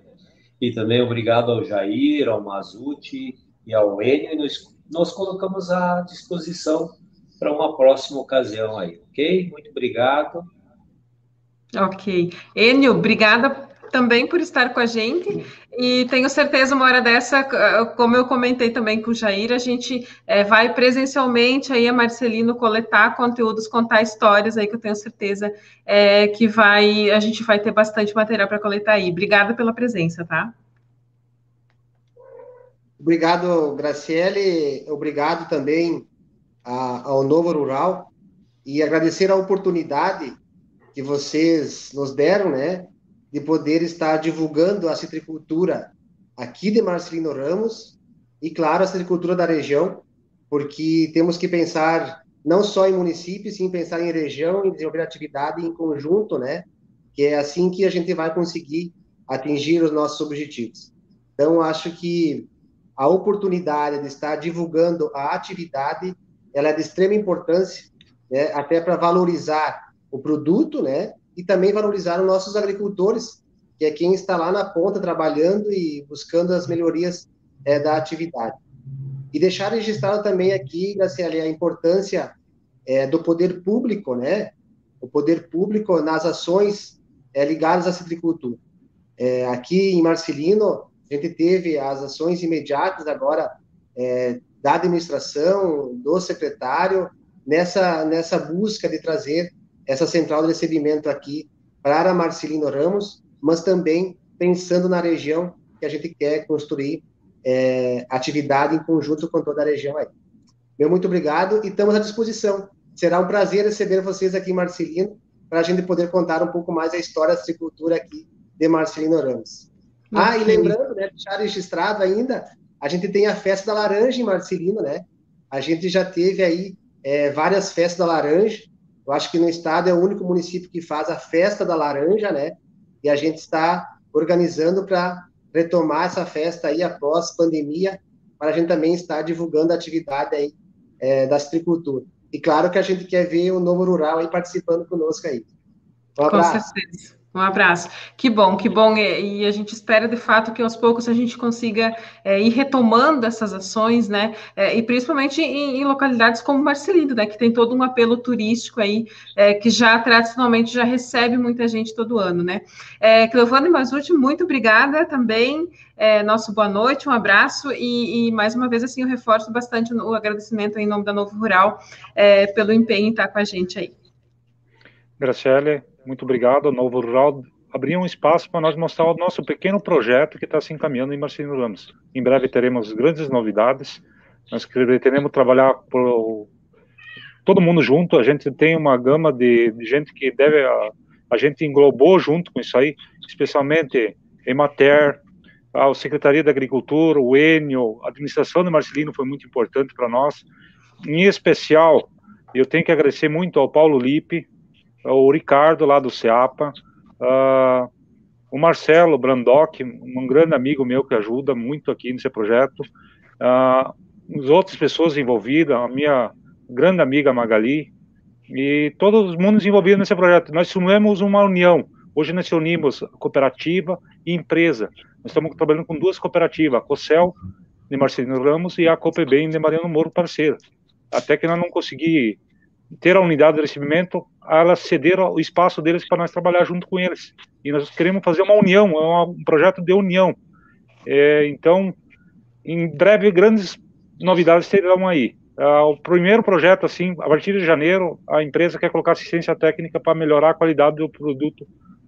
E também obrigado ao Jair, ao Mazuti e ao Enio. E nós, nós colocamos à disposição para uma próxima ocasião aí, ok? Muito obrigado Ok. Enio, obrigada também por estar com a gente. E tenho certeza, uma hora dessa, como eu comentei também com o Jair, a gente é, vai presencialmente aí a Marcelino coletar conteúdos, contar histórias aí que eu tenho certeza é, que vai, a gente vai ter bastante material para coletar aí. Obrigada pela presença, tá? Obrigado, Graciele. Obrigado também a, ao Novo Rural e agradecer a oportunidade que vocês nos deram, né, de poder estar divulgando a citricultura aqui de Marcelino Ramos e, claro, a citricultura da região, porque temos que pensar não só em municípios, sim pensar em região e desenvolver atividade em conjunto, né, que é assim que a gente vai conseguir atingir os nossos objetivos. Então, acho que a oportunidade de estar divulgando a atividade, ela é de extrema importância, né, até para valorizar o produto, né? E também valorizar os nossos agricultores, que é quem está lá na ponta trabalhando e buscando as melhorias é, da atividade. E deixar registrado também aqui, Graciela, a importância é, do poder público, né? O poder público nas ações é, ligadas à citricultura. É, aqui em Marcelino, a gente teve as ações imediatas agora é, da administração, do secretário, nessa, nessa busca de trazer essa central de recebimento aqui para Marcelino Ramos mas também pensando na região que a gente quer construir é, atividade em conjunto com toda a região aí. Meu muito obrigado e estamos à disposição. Será um prazer receber vocês aqui em Marcelino para a gente poder contar um pouco mais a história da agricultura aqui de Marcelino Ramos. Ah, e lembrando, né, deixar registrado ainda, a gente tem a festa da laranja em Marcelino, né? A gente já teve aí é, várias festas da laranja. Eu acho que no estado é o único município que faz a festa da laranja, né? E a gente está organizando para retomar essa festa aí após pandemia, para a gente também estar divulgando a atividade aí é, da citricultura. E claro que a gente quer ver o Novo Rural aí participando conosco aí. Um abraço. Com certeza. Um abraço. Que bom, que bom. E, a gente espera, de fato, que aos poucos a gente consiga é, ir retomando essas ações, né? É, e principalmente em, em, localidades como Marcelino, né? Que tem todo um apelo turístico aí, é, que já tradicionalmente já recebe muita gente todo ano, né? É, Cleovane Mazuti, muito obrigada também. É, nosso boa noite, um abraço e, e, mais uma vez assim eu reforço bastante o agradecimento em nome da Novo Rural é, pelo empenho em estar com a gente aí. Graciele, muito obrigado. Novo Rural abriu um espaço para nós mostrar o nosso pequeno projeto que está se encaminhando em Marcelino Ramos. Em breve teremos grandes novidades. Nós queremos trabalhar por todo mundo junto. A gente tem uma gama de, de gente que deve a, a, gente englobou junto com isso aí, especialmente Emater, a Secretaria da Agricultura, o Enio, a administração de Marcelino foi muito importante para nós. Em especial, eu tenho que agradecer muito ao Paulo Lipe, o Ricardo lá do CEAPA, uh, o Marcelo Brandock, um grande amigo meu que ajuda muito aqui nesse projeto, uh, as outras pessoas envolvidas, a minha grande amiga Magali, e todos os mundos envolvidos nesse projeto. Nós somos uma união. Hoje nós unimos cooperativa e empresa. Nós estamos trabalhando com duas cooperativas, a COCEL, de Marcelino Ramos, e a COPEBEM, de Mariano Moro, parceira. Até que nós não conseguimos ter a unidade de recebimento, elas cederam o espaço deles para nós trabalhar junto com eles. E nós queremos fazer uma união, é um projeto de união. É, então, em breve, grandes novidades terão aí. Ah, o primeiro projeto, assim, a partir de janeiro, a empresa quer colocar assistência técnica para melhorar a qualidade do produto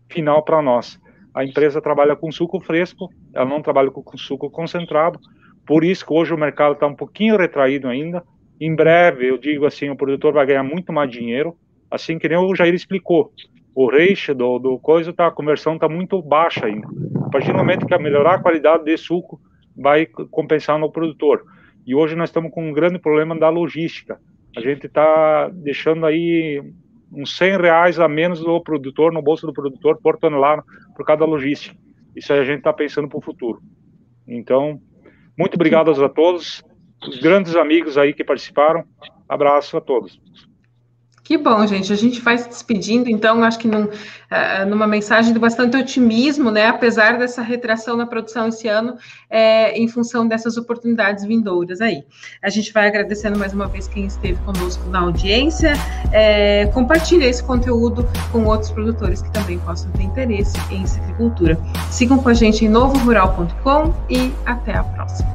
final para nós. A empresa trabalha com suco fresco, ela não trabalha com suco concentrado, por isso que hoje o mercado está um pouquinho retraído ainda, em breve, eu digo assim, o produtor vai ganhar muito mais dinheiro, assim que nem o Jair explicou. O ratio do, do coisa, tá, a conversão está muito baixa ainda. A partir do momento que melhorar a qualidade de suco, vai compensar no produtor. E hoje nós estamos com um grande problema da logística. A gente está deixando aí uns 100 reais a menos do produtor, no bolso do produtor, por tonelada, por cada logística. Isso a gente está pensando para o futuro. Então, muito obrigado a todos os grandes amigos aí que participaram. Abraço a todos. Que bom, gente. A gente vai se despedindo, então, acho que num, uh, numa mensagem de bastante otimismo, né? Apesar dessa retração na produção esse ano, é, em função dessas oportunidades vindouras aí. A gente vai agradecendo mais uma vez quem esteve conosco na audiência. É, compartilhe esse conteúdo com outros produtores que também possam ter interesse em citricultura. Sigam com a gente em novorural.com e até a próxima.